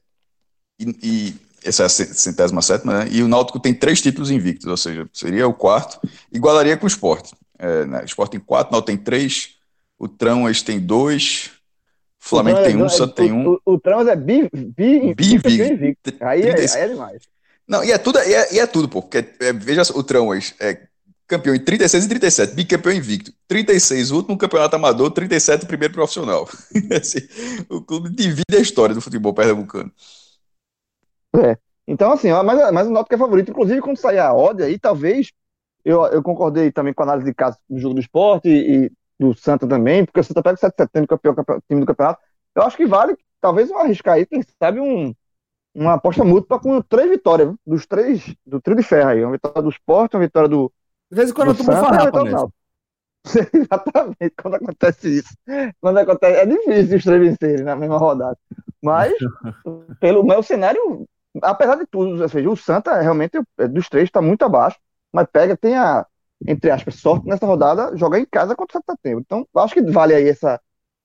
e, e essa é a centésima sétima, né? E o Náutico tem três títulos invictos, ou seja, seria o quarto, igualaria com o Sport. É, né? O Sport tem quatro, o Náutico tem três, o Traumas tem dois, o Flamengo tem um, o Santos tem um. O, o, Traumas é bi, bi, bi invicto. Aí, é, aí é demais. Não, e é tudo, e é, e é tudo pô, porque é, veja o Traumas é campeão em 36 e 37, bicampeão invicto. 36, último campeonato amador, 37, primeiro profissional. assim, o clube divide a história do futebol pernambucano. É. Então, assim, mas, mas o Náutico é favorito. Inclusive, quando sair a odd aí, talvez. Eu, eu concordei também com a análise de caso do jogo do esporte e, e do Santa também, porque o Santa pega 7 de setembro, campeão, campeão, time do campeonato. Eu acho que vale, talvez, eu arriscar aí, quem sabe, um, uma aposta múltipla com três vitórias, viu? dos três, do trio de ferro aí. Uma vitória do esporte, uma vitória do. De vez em quando eu tomo farrapa mesmo. Exatamente, quando acontece isso. Quando acontece, é difícil os três vencerem na mesma rodada. Mas, pelo meu cenário, apesar de tudo, ou seja, o Santa realmente é, dos três está muito abaixo, mas pega, tem a, entre aspas, sorte nessa rodada, jogar em casa contra o Santa Tempo. Então, acho que vale aí essa,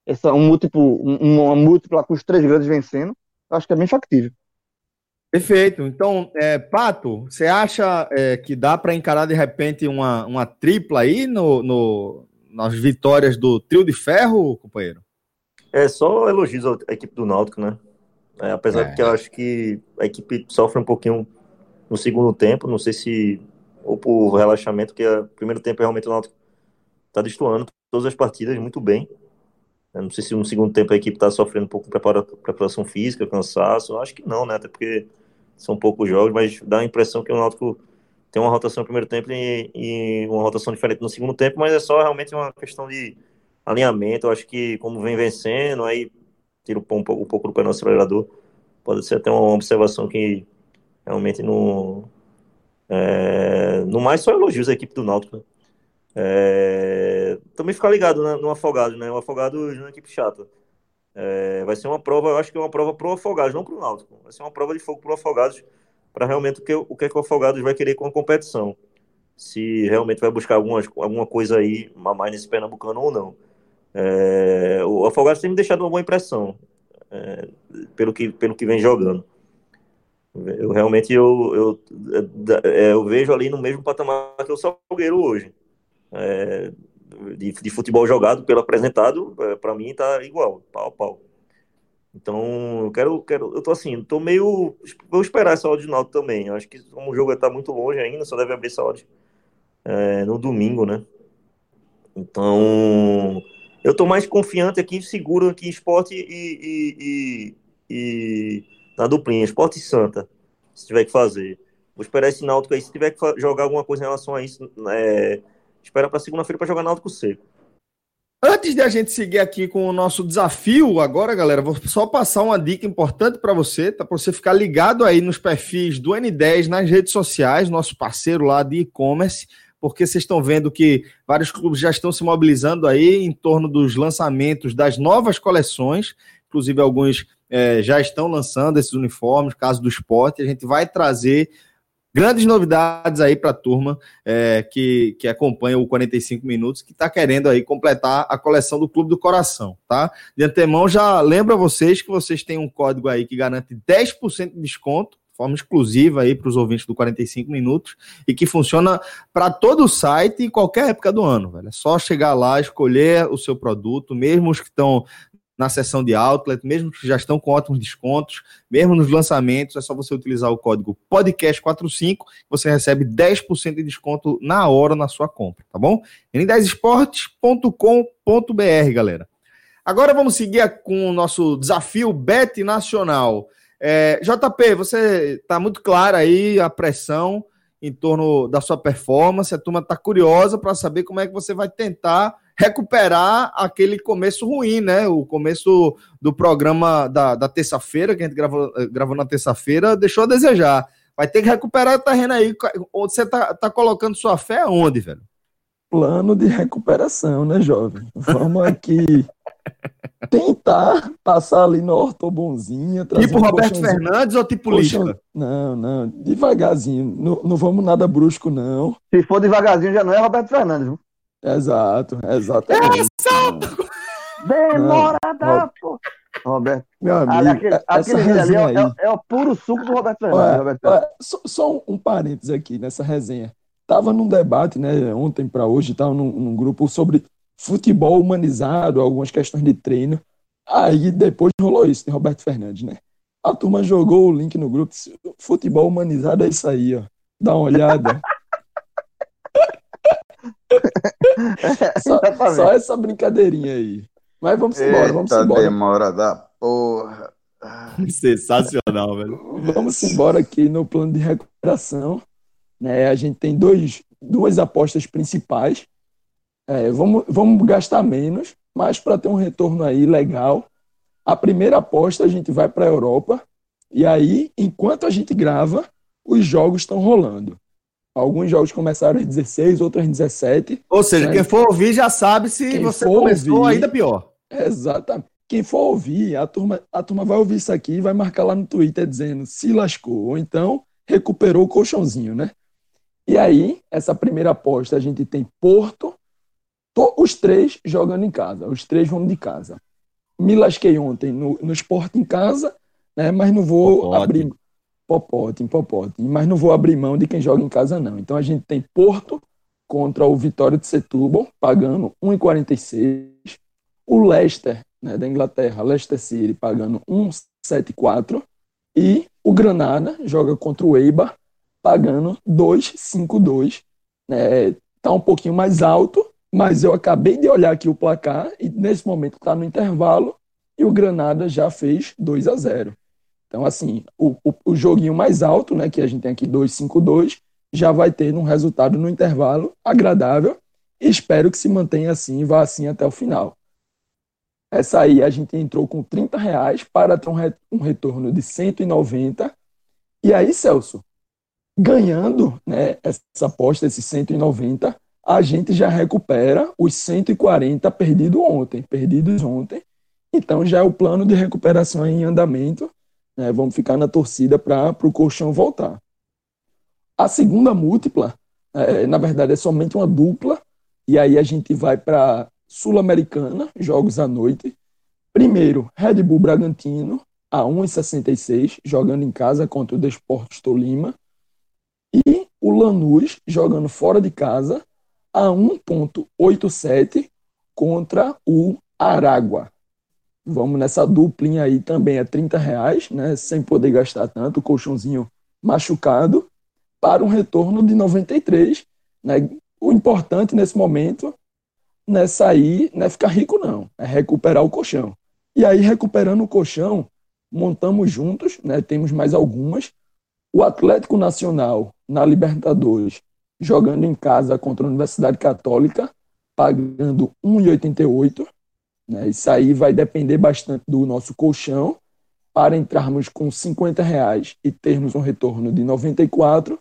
essa um múltiplo, um, uma múltipla com os três grandes vencendo, acho que é bem factível. Perfeito. Então, é, Pato, você acha é, que dá para encarar de repente uma, uma tripla aí no, no, nas vitórias do trio de ferro, companheiro? É só elogios à equipe do Náutico, né? É, apesar é. que eu acho que a equipe sofre um pouquinho no segundo tempo, não sei se ou por relaxamento, porque o primeiro tempo realmente o Náutico está destoando todas as partidas muito bem. Eu não sei se no segundo tempo a equipe está sofrendo um pouco de preparação física, cansaço. Eu acho que não, né? Até porque são poucos jogos, mas dá a impressão que o Náutico tem uma rotação no primeiro tempo e, e, uma rotação diferente no segundo tempo, mas é só realmente uma questão de alinhamento. Eu acho que como vem vencendo, aí tira um pouco, um pouco do pé no acelerador. Pode ser até uma observação que realmente não. É, no mais, só elogios a equipe do Náutico. Né? É, também ficar ligado né, no Afogado, né? O Afogado é uma equipe chata. É, vai ser uma prova, eu acho que é uma prova pro Afogados, não pro Náutico. Vai ser uma prova de fogo pro Afogados, para realmente o que, o que, é que o Afogados vai querer com a competição. Se realmente vai buscar algumas, alguma coisa aí, mais nesse Pernambucano ou não. É, o Afogados tem me deixado uma boa impressão é, pelo, que, pelo que vem jogando. Eu realmente eu, eu, é, eu vejo ali no mesmo patamar que o Salgueiro hoje. É, de, de, futebol jogado pelo apresentado, é, para mim tá igual, pau a pau. Então, eu quero, quero eu tô assim, tô meio. Vou esperar essa odd de Náutico também. Eu acho que como o jogo está muito longe ainda, só deve abrir essa odd é, no domingo, né? Então, eu estou mais confiante aqui, seguro aqui esporte e, e, e, e na duplinha, esporte e Santa, se tiver que fazer. Vou esperar esse Náutico aí, se tiver que jogar alguma coisa em relação a isso, é, espera para segunda-feira para jogar Náutico seco. Antes de a gente seguir aqui com o nosso desafio, agora, galera, vou só passar uma dica importante para você, tá? Para você ficar ligado aí nos perfis do N10 nas redes sociais, nosso parceiro lá de e-commerce porque vocês estão vendo que vários clubes já estão se mobilizando aí em torno dos lançamentos das novas coleções, inclusive alguns é, já estão lançando esses uniformes, caso do esporte, a gente vai trazer grandes novidades aí para a turma é, que, que acompanha o 45 Minutos, que está querendo aí completar a coleção do Clube do Coração, tá? De antemão, já lembro a vocês que vocês têm um código aí que garante 10% de desconto forma exclusiva aí para os ouvintes do 45 minutos e que funciona para todo o site e qualquer época do ano, velho. É só chegar lá, escolher o seu produto, mesmo os que estão na seção de outlet, mesmo que já estão com ótimos descontos, mesmo nos lançamentos, é só você utilizar o código podcast45, você recebe 10% de desconto na hora na sua compra, tá bom? n10esportes.com.br, galera. Agora vamos seguir com o nosso desafio Bet Nacional. É, JP, você está muito claro aí a pressão em torno da sua performance. A turma está curiosa para saber como é que você vai tentar recuperar aquele começo ruim, né? O começo do programa da, da terça-feira, que a gente gravou, gravou na terça-feira, deixou a desejar. Vai ter que recuperar o terreno aí. Você tá, tá colocando sua fé aonde, velho? Plano de recuperação, né, jovem? Vamos aqui tentar passar ali na ortobonzinha. Tipo um Roberto Fernandes ou tipo Lisca? Não, não, devagarzinho. Não, não vamos nada brusco, não. Se for devagarzinho, já não é Roberto Fernandes, viu? Exato, exatamente. É Demorada, pô. Roberto. Meu amigo, aquele, aquele ali é, é, é, o puro suco do Roberto Fernandes. Roberto só, só um, parênteses aqui nessa resenha. Tava num debate, né, ontem para hoje, tava num, num grupo sobre futebol humanizado, algumas questões de treino. Aí depois rolou isso de Roberto Fernandes, né? A turma jogou o link no grupo. Futebol humanizado é isso aí, ó. Dá uma olhada. só, só, essa brincadeirinha aí. Mas vamos embora, vamos Eita embora. demora da porra. Sensacional, velho. Vamos embora aqui no plano de recuperação. Né, a gente tem dois, duas apostas principais é, vamos, vamos gastar menos, mas para ter um retorno aí legal. A primeira aposta a gente vai para a Europa, e aí, enquanto a gente grava, os jogos estão rolando. Alguns jogos começaram às 16, outros às 17. Ou seja, né? quem for ouvir já sabe se quem você começou ouvir, ainda pior. Exatamente. Quem for ouvir, a turma, a turma vai ouvir isso aqui e vai marcar lá no Twitter dizendo se lascou, ou então recuperou o colchãozinho, né? E aí, essa primeira aposta, a gente tem Porto, os três jogando em casa, os três vão de casa. Me lasquei ontem no, no esporte em casa, né, mas não vou Popote. abrir. Popote, Popote, mas não vou abrir mão de quem joga em casa, não. Então a gente tem Porto contra o Vitória de Setúbal, pagando 1,46. O Leicester, né, da Inglaterra, Leicester City, pagando 1,74. E o Granada joga contra o Eibar, pagando 2,52. Né, tá um pouquinho mais alto, mas eu acabei de olhar aqui o placar e nesse momento está no intervalo e o Granada já fez 2 a 0. Então, assim, o, o, o joguinho mais alto, né, que a gente tem aqui 2-5-2, já vai ter um resultado no intervalo agradável e espero que se mantenha assim e vá assim até o final. Essa aí a gente entrou com 30 reais para ter um, re, retorno de 190. E aí, Celso, ganhando né, essa aposta, esses 190, a gente já recupera os 140 perdidos ontem, perdidos ontem. Então já é o plano de recuperação em andamento. Né? Vamos ficar na torcida para o colchão voltar. A segunda múltipla, é, na verdade, é somente uma dupla. E aí a gente vai para Sul-Americana, jogos à noite. Primeiro, Red Bull Bragantino, a 1,66, jogando em casa contra o Desportos Tolima. E o Lanús, jogando fora de casa, a 1,87 contra o Aragua. Vamos nessa duplinha aí também é 30 reais, né? Sem poder gastar tanto, colchãozinho machucado, para um retorno de 93. Né? O importante nesse momento não é sair, não é ficar rico, não, é recuperar o colchão. E aí, recuperando o colchão, montamos juntos, né? Temos mais algumas. O Atlético Nacional na Libertadores jogando em casa contra a Universidade Católica, pagando 1,88. Né? Isso aí vai depender bastante do nosso colchão para entrarmos com 50 reais e termos um retorno de 94.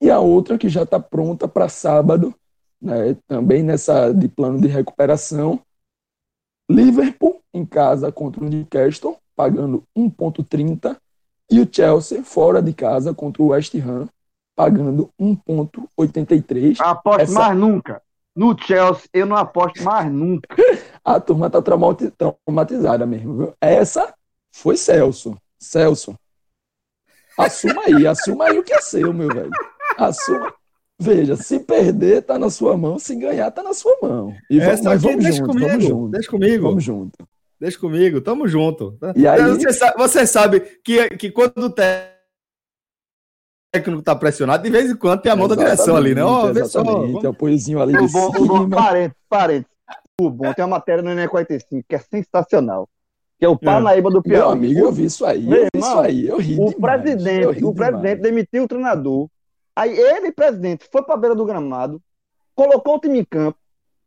E a outra que já está pronta para sábado, né? também nessa de plano de recuperação. Liverpool em casa contra o Newcastle, pagando 1,30. E o Chelsea fora de casa contra o West Ham, pagando 1,83. Aposto Essa... mais nunca. No Chelsea, eu não aposto mais nunca. A turma tá traumatizada mesmo, viu? Essa foi Celso. Celso. Assuma aí, assuma aí o que é seu, meu velho. Assuma. Veja, se perder, tá na sua mão. Se ganhar, tá na sua mão. E vamos, Essa vamos deixa junto, comigo, vamos junto. Deixa comigo. Vamos junto. Deixa comigo, tamo junto. E aí... Você, sabe, você sabe que, que quando o técnico tá pressionado, de vez em quando tem a mão da direção ali, né? Ó, oh, vê só. Tem o apoiozinho ali o bom, o bom, parente, parente. Bom, tem uma matéria no Enem 45 que é sensacional. Que é o Parnaíba do Piauí. Meu amigo, eu vi isso aí. Meu eu vi irmão, isso aí. Eu ri o demais, presidente, o presidente demitiu o treinador. Aí ele, presidente, foi pra beira do gramado, colocou o time em campo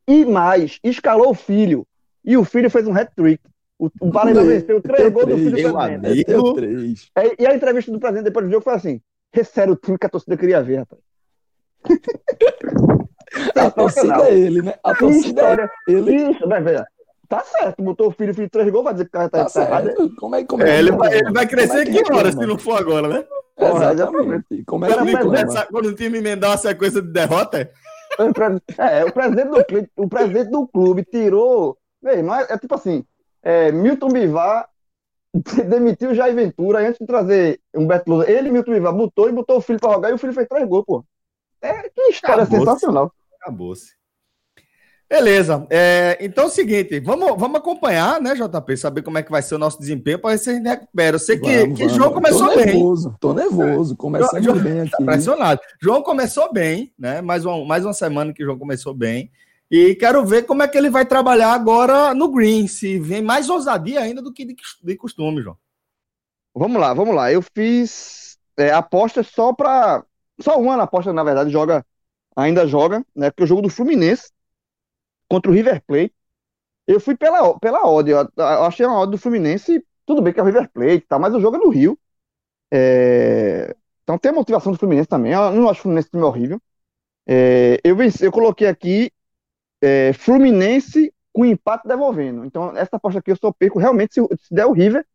e mais, escalou o filho. E o filho fez um hat-trick. O, o Paraíba venceu três gols do filho do. É, e a entrevista do presidente depois do jogo foi assim: sério o time que a torcida queria ver, rapaz. a torcida é ele, né? A torcida é ele. Isso, vai ver. Tá certo, botou o filho, filho três gols, vai dizer que o cara tá, tá errado. Como é, como é, é, ele, vai, ele vai crescer é que hora se não for agora, né? Exatamente. Como é que quando o time emendar uma sequência de derrota? É, o presidente do clube, o presidente do clube tirou. Bem, mas é tipo assim: é, Milton Bivar demitiu o Jair Ventura antes de trazer Humberto Lula. Ele, Milton Bivar, botou e botou o filho pra jogar e o filho fez três gols, pô. É que história Acabou sensacional. Acabou-se. Beleza. É, então é o seguinte, vamos, vamos acompanhar, né, JP? Saber como é que vai ser o nosso desempenho para ver se a gente recupera. Eu sei que, vamos, que João começou tô bem. Nervoso, tô nervoso, começando João, bem aqui. Impressionado. João começou bem, né? Mais uma, mais uma semana que João começou bem. E quero ver como é que ele vai trabalhar agora no Green, se vem mais ousadia ainda do que de, de costume, João. Vamos lá, vamos lá. Eu fiz é, aposta só para Só uma aposta, na verdade, joga ainda joga, né? Porque o jogo do Fluminense contra o River Plate. Eu fui pela, pela odd, eu, eu achei uma odd do Fluminense, tudo bem que é o River Plate, tá, mas o jogo é no Rio. É... Então tem a motivação do Fluminense também. Eu não acho o Fluminense time horrível. É... eu, venci, eu coloquei aqui é, Fluminense com empate devolvendo. Então, essa aposta aqui eu só perco realmente se, se der o River,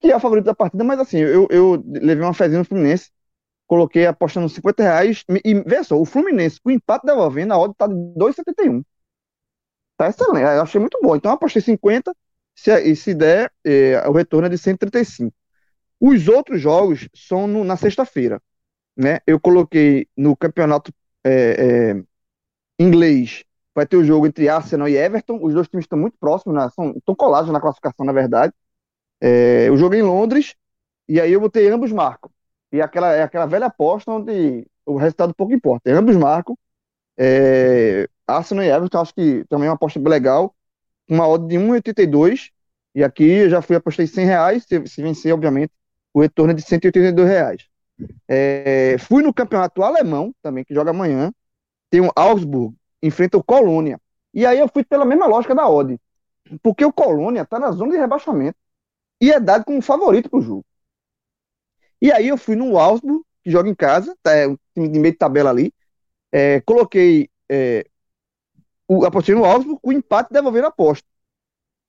que é o favorito da partida, mas assim, eu, eu levei uma fezinha no Fluminense, coloquei apostando 50 reais, e veja só, o Fluminense com empate devolvendo, a odd tá de 2,71. Tá excelente, eu achei muito bom. Então, apostei 50, se, e se der, é, o retorno é de 135. Os outros jogos são no, na sexta-feira. Né? Eu coloquei no campeonato é, é, inglês, vai ter o jogo entre Arsenal e Everton. Os dois times estão muito próximos, né? São, estão colados na classificação, na verdade. É, o jogo é em Londres, e aí eu botei ambos marcam. E aquela, é aquela velha aposta onde o resultado pouco importa. Ambos marcam. É, Arsenal e Everton, acho que também é uma aposta legal. Uma odd de 1,82. E aqui eu já fui apostei 100 reais. Se, se vencer, obviamente, o retorno é de 182 reais. É, fui no campeonato alemão também, que joga amanhã. Tem o Augsburg, enfrenta o Colônia. E aí eu fui pela mesma lógica da odd. Porque o Colônia está na zona de rebaixamento. E é dado como favorito para o jogo. E aí eu fui no Augsburg, que joga em casa, tá, é um time de meio de tabela ali. É, coloquei é, o, apostei no Augsburg, o empate devolver a aposta.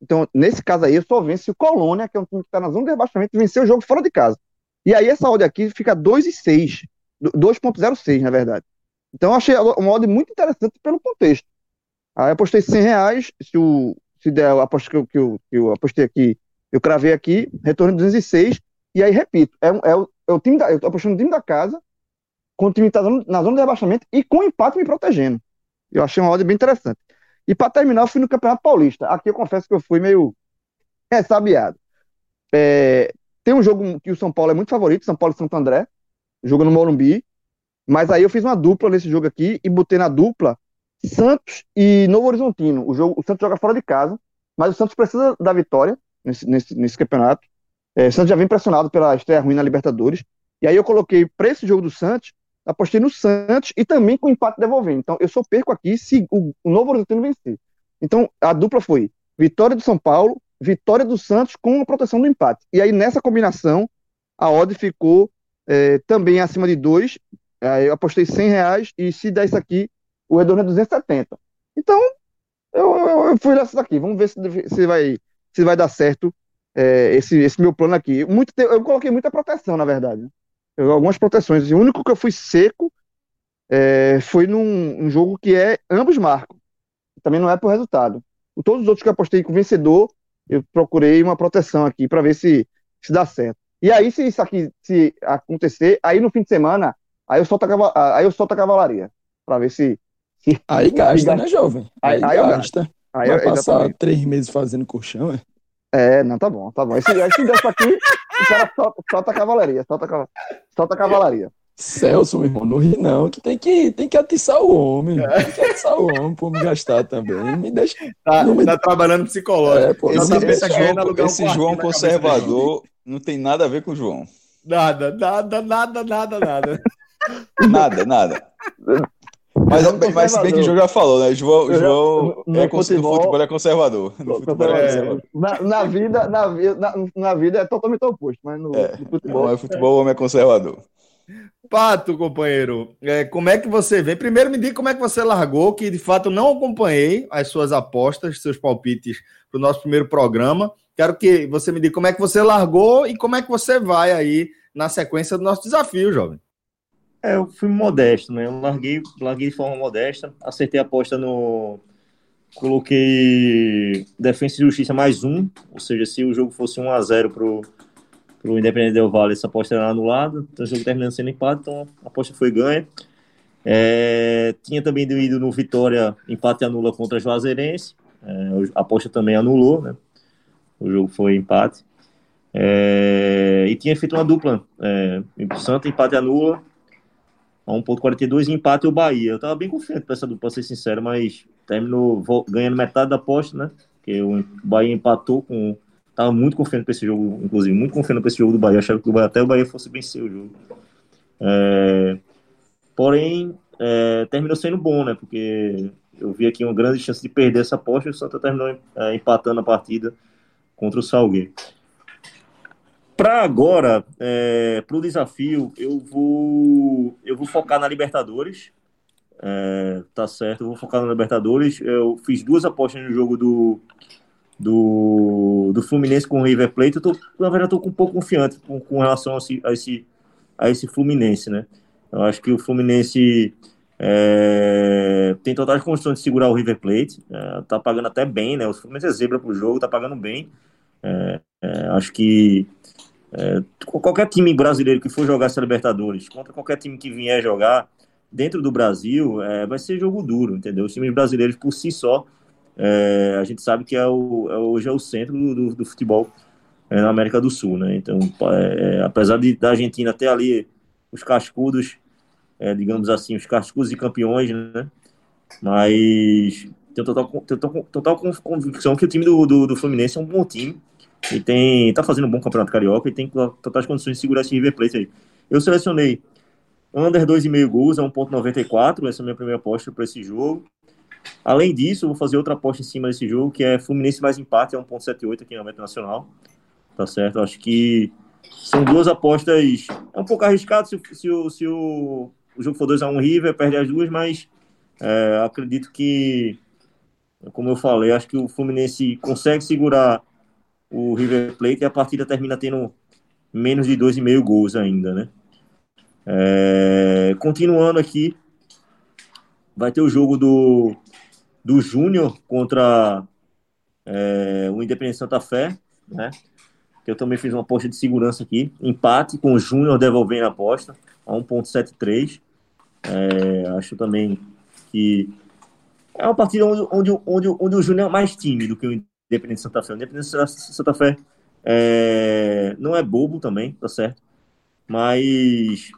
Então, nesse caso aí, eu só venço o Colônia, que é um time que está na zona de rebaixamento, vencer o jogo fora de casa. E aí essa odd aqui fica 2,6. 2,06, na verdade. Então, achei uma odd muito interessante pelo contexto. Aí apostei 100 reais, se, o, se der a aposta que eu, que, eu, que eu apostei aqui, eu cravei aqui, retorno de 206, e aí, repito, é, é, o, é o time da, eu tô apostando no time da casa, com o time tá na zona de rebaixamento e com o empate me protegendo. Eu achei uma odd bem interessante. E para terminar, eu fui no Campeonato Paulista. Aqui eu confesso que eu fui meio ressabiado. É, tem um jogo que o São Paulo é muito favorito, São Paulo e Santo André, jogo no Morumbi. Mas aí eu fiz uma dupla nesse jogo aqui e botei na dupla Santos e Novo Horizontino. O, jogo, o Santos joga fora de casa, mas o Santos precisa da vitória nesse, nesse, nesse campeonato. É, o Santos já vem pressionado pela estreia ruim na Libertadores. E aí eu coloquei para esse jogo do Santos apostei no Santos e também com empate devolvendo. Então, eu só perco aqui se o, o Novo Horizontino vencer. Então, a dupla foi vitória do São Paulo, vitória do Santos com a proteção do empate. E aí, nessa combinação, a odd ficou é, também acima de 2. eu apostei 100 reais e se der isso aqui, o retorno é 270. Então, eu, eu, eu fui nessa daqui. Vamos ver se, se, vai, se vai dar certo é, esse, esse meu plano aqui. Muito, eu coloquei muita proteção, na verdade algumas proteções. O único que eu fui seco é, foi num um jogo que é ambos marcam. Também não é por resultado. Todos os outros que eu apostei com vencedor, eu procurei uma proteção aqui para ver se, se dá certo. E aí, se isso aqui se acontecer, aí no fim de semana, aí eu solto a, aí eu solto a cavalaria. Para ver se, se. Aí gasta, né, jovem? Aí, aí, aí gasta. Aí Vai passar exatamente. três meses fazendo colchão, é? É, não, tá bom, tá bom. Esse, esse dessa aqui, o cara solta, solta a cavalaria, solta, solta a cavalaria. Celso, meu irmão, não ri não, que tem que, tem que atiçar o homem, tem que atiçar o homem pra me gastar também, me deixa... Tá, me... tá trabalhando psicológico. É, pô, esse, esse, João, esse João conservador não tem nada a ver com o João. Nada, nada, nada, nada, nada. nada, nada. Mas, mas se bem que o João já falou, né? João, João no, é, futebol, futebol é conservador. Futebol é conservador. Na, na, vida, na, na, na vida é totalmente oposto, mas no, é, no futebol. Mas futebol o homem é conservador. Pato, companheiro, é, como é que você vê? Primeiro me diga como é que você largou, que de fato não acompanhei as suas apostas, seus palpites para o nosso primeiro programa. Quero que você me diga como é que você largou e como é que você vai aí na sequência do nosso desafio, jovem. É, eu fui modesto, né? Eu larguei, larguei de forma modesta, acertei a aposta no. Coloquei Defesa e Justiça mais um, ou seja, se o jogo fosse 1 a 0 pro, pro Independente Del Vale, essa aposta era anulada, então o jogo terminando sendo empate, então a aposta foi ganha. É, tinha também ido no Vitória empate anula contra Juazeirense, é, a aposta também anulou, né? O jogo foi empate. É, e tinha feito uma dupla, é, Santa empate anula, a 1.42 e empate o Bahia. Eu tava bem confiante para essa dupla, ser sincero, mas terminou ganhando metade da aposta, né? Porque o Bahia empatou com. Tava muito confiante para esse jogo, inclusive, muito confiante para esse jogo do Bahia. Achava que o Bahia, até o Bahia fosse vencer o jogo. É... Porém, é... terminou sendo bom, né? Porque eu vi aqui uma grande chance de perder essa aposta e o Santa terminou é, empatando a partida contra o Salgueiro. Para agora, é, para o desafio, eu vou, eu vou focar na Libertadores. É, tá certo, eu vou focar na Libertadores. Eu fiz duas apostas no jogo do, do, do Fluminense com o River Plate. Eu tô, na verdade, estou um pouco confiante com, com relação a esse, a, esse, a esse Fluminense, né? Eu acho que o Fluminense é, tem totais condições de segurar o River Plate. É, tá pagando até bem, né? O Fluminense é zebra pro jogo, tá pagando bem. É, é acho que é, qualquer time brasileiro que for jogar essa Libertadores, contra qualquer time que vier jogar dentro do Brasil, é, vai ser jogo duro, entendeu? Os times brasileiros por si só, é, a gente sabe que é o, é, hoje é o centro do, do futebol é, na América do Sul, né? Então, é, apesar de, da Argentina ter ali os cascudos, digamos assim, os cascudos e campeões, né? Mas tenho total, tenho total, total convicção que o time do, do, do Fluminense é um bom time e tem, tá fazendo um bom campeonato carioca e tem totais condições de segurar esse River Plate aí. Eu selecionei under 2,5 gols a 1,94, essa é a minha primeira aposta para esse jogo. Além disso, vou fazer outra aposta em cima desse jogo, que é Fluminense mais empate, é 1,78 aqui na Meta Nacional. Tá certo? Acho que são duas apostas. É um pouco arriscado se, se, o, se o, o jogo for 2x1 River, perde as duas, mas é, acredito que, como eu falei, acho que o Fluminense consegue segurar o River Plate e a partida termina tendo menos de 2,5 gols ainda, né? É, continuando aqui, vai ter o jogo do, do Júnior contra é, o Independente Santa Fé, né? Que eu também fiz uma aposta de segurança aqui. Empate com o Júnior devolvendo a aposta a 1,73. É, acho também que é uma partida onde, onde, onde, onde o Júnior é mais tímido que o Independente Santa Fé. O Independente Santa Fé é, não é bobo também, tá certo? Mas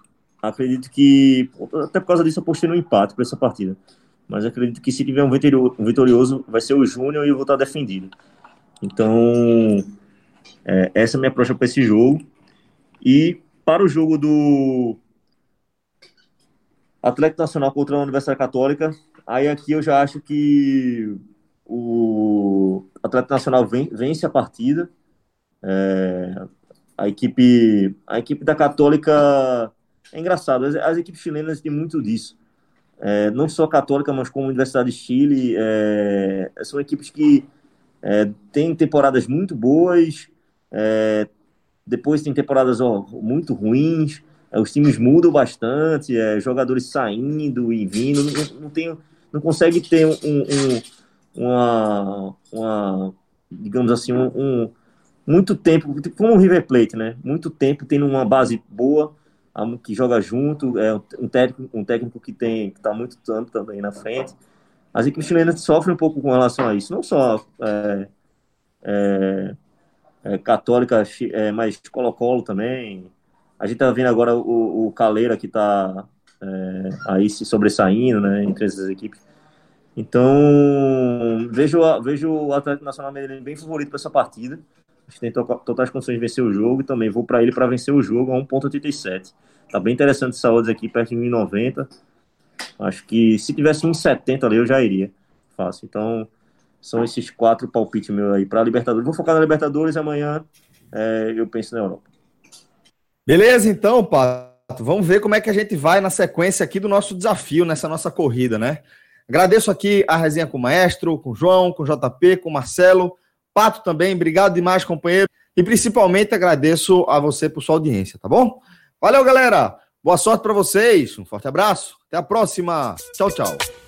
acredito que, até por causa disso, eu postei no empate para essa partida. Mas acredito que se tiver um vitorioso, vai ser o Júnior e eu vou estar defendido. Então, é, essa é a minha aposta para esse jogo. E para o jogo do Atlético Nacional contra a Universidade Católica, aí aqui eu já acho que o Atlético Nacional vence a partida. É, a equipe, a equipe da Católica é engraçado. As, as equipes chilenas têm muito disso. É, não só a Católica, mas como a Universidade de Chile, é, são equipes que é, têm temporadas muito boas, é, depois tem temporadas ó, muito ruins. É, os times mudam bastante, é, jogadores saindo e vindo, não, não, tem, não consegue ter um, um uma, uma digamos assim, um, um, muito tempo, como o River Plate, né? Muito tempo tendo uma base boa, que joga junto, é um técnico, um técnico que tem que está muito tempo também na frente. As equipes chilenas sofrem um pouco com relação a isso, não só é, é, é, Católica é, mais Colo-Colo também. A gente tá vendo agora o, o Caleira que tá é, aí se sobressaindo, né, entre essas equipes. Então, vejo, vejo o Atlético Nacional bem favorito para essa partida. Acho que tem totais condições de vencer o jogo e também vou para ele para vencer o jogo a 1.87. Tá bem interessante essa odds aqui, perto de 1,90. Acho que se tivesse 1,70 ali eu já iria. Fácil. Então, são esses quatro palpites meus aí para Libertadores. Vou focar na Libertadores amanhã é, eu penso na Europa. Beleza, então, Pato. Vamos ver como é que a gente vai na sequência aqui do nosso desafio, nessa nossa corrida, né? Agradeço aqui a resenha com o Maestro, com o João, com o JP, com o Marcelo. Pato também, obrigado demais, companheiro. E principalmente agradeço a você por sua audiência, tá bom? Valeu, galera. Boa sorte para vocês. Um forte abraço. Até a próxima. Tchau, tchau.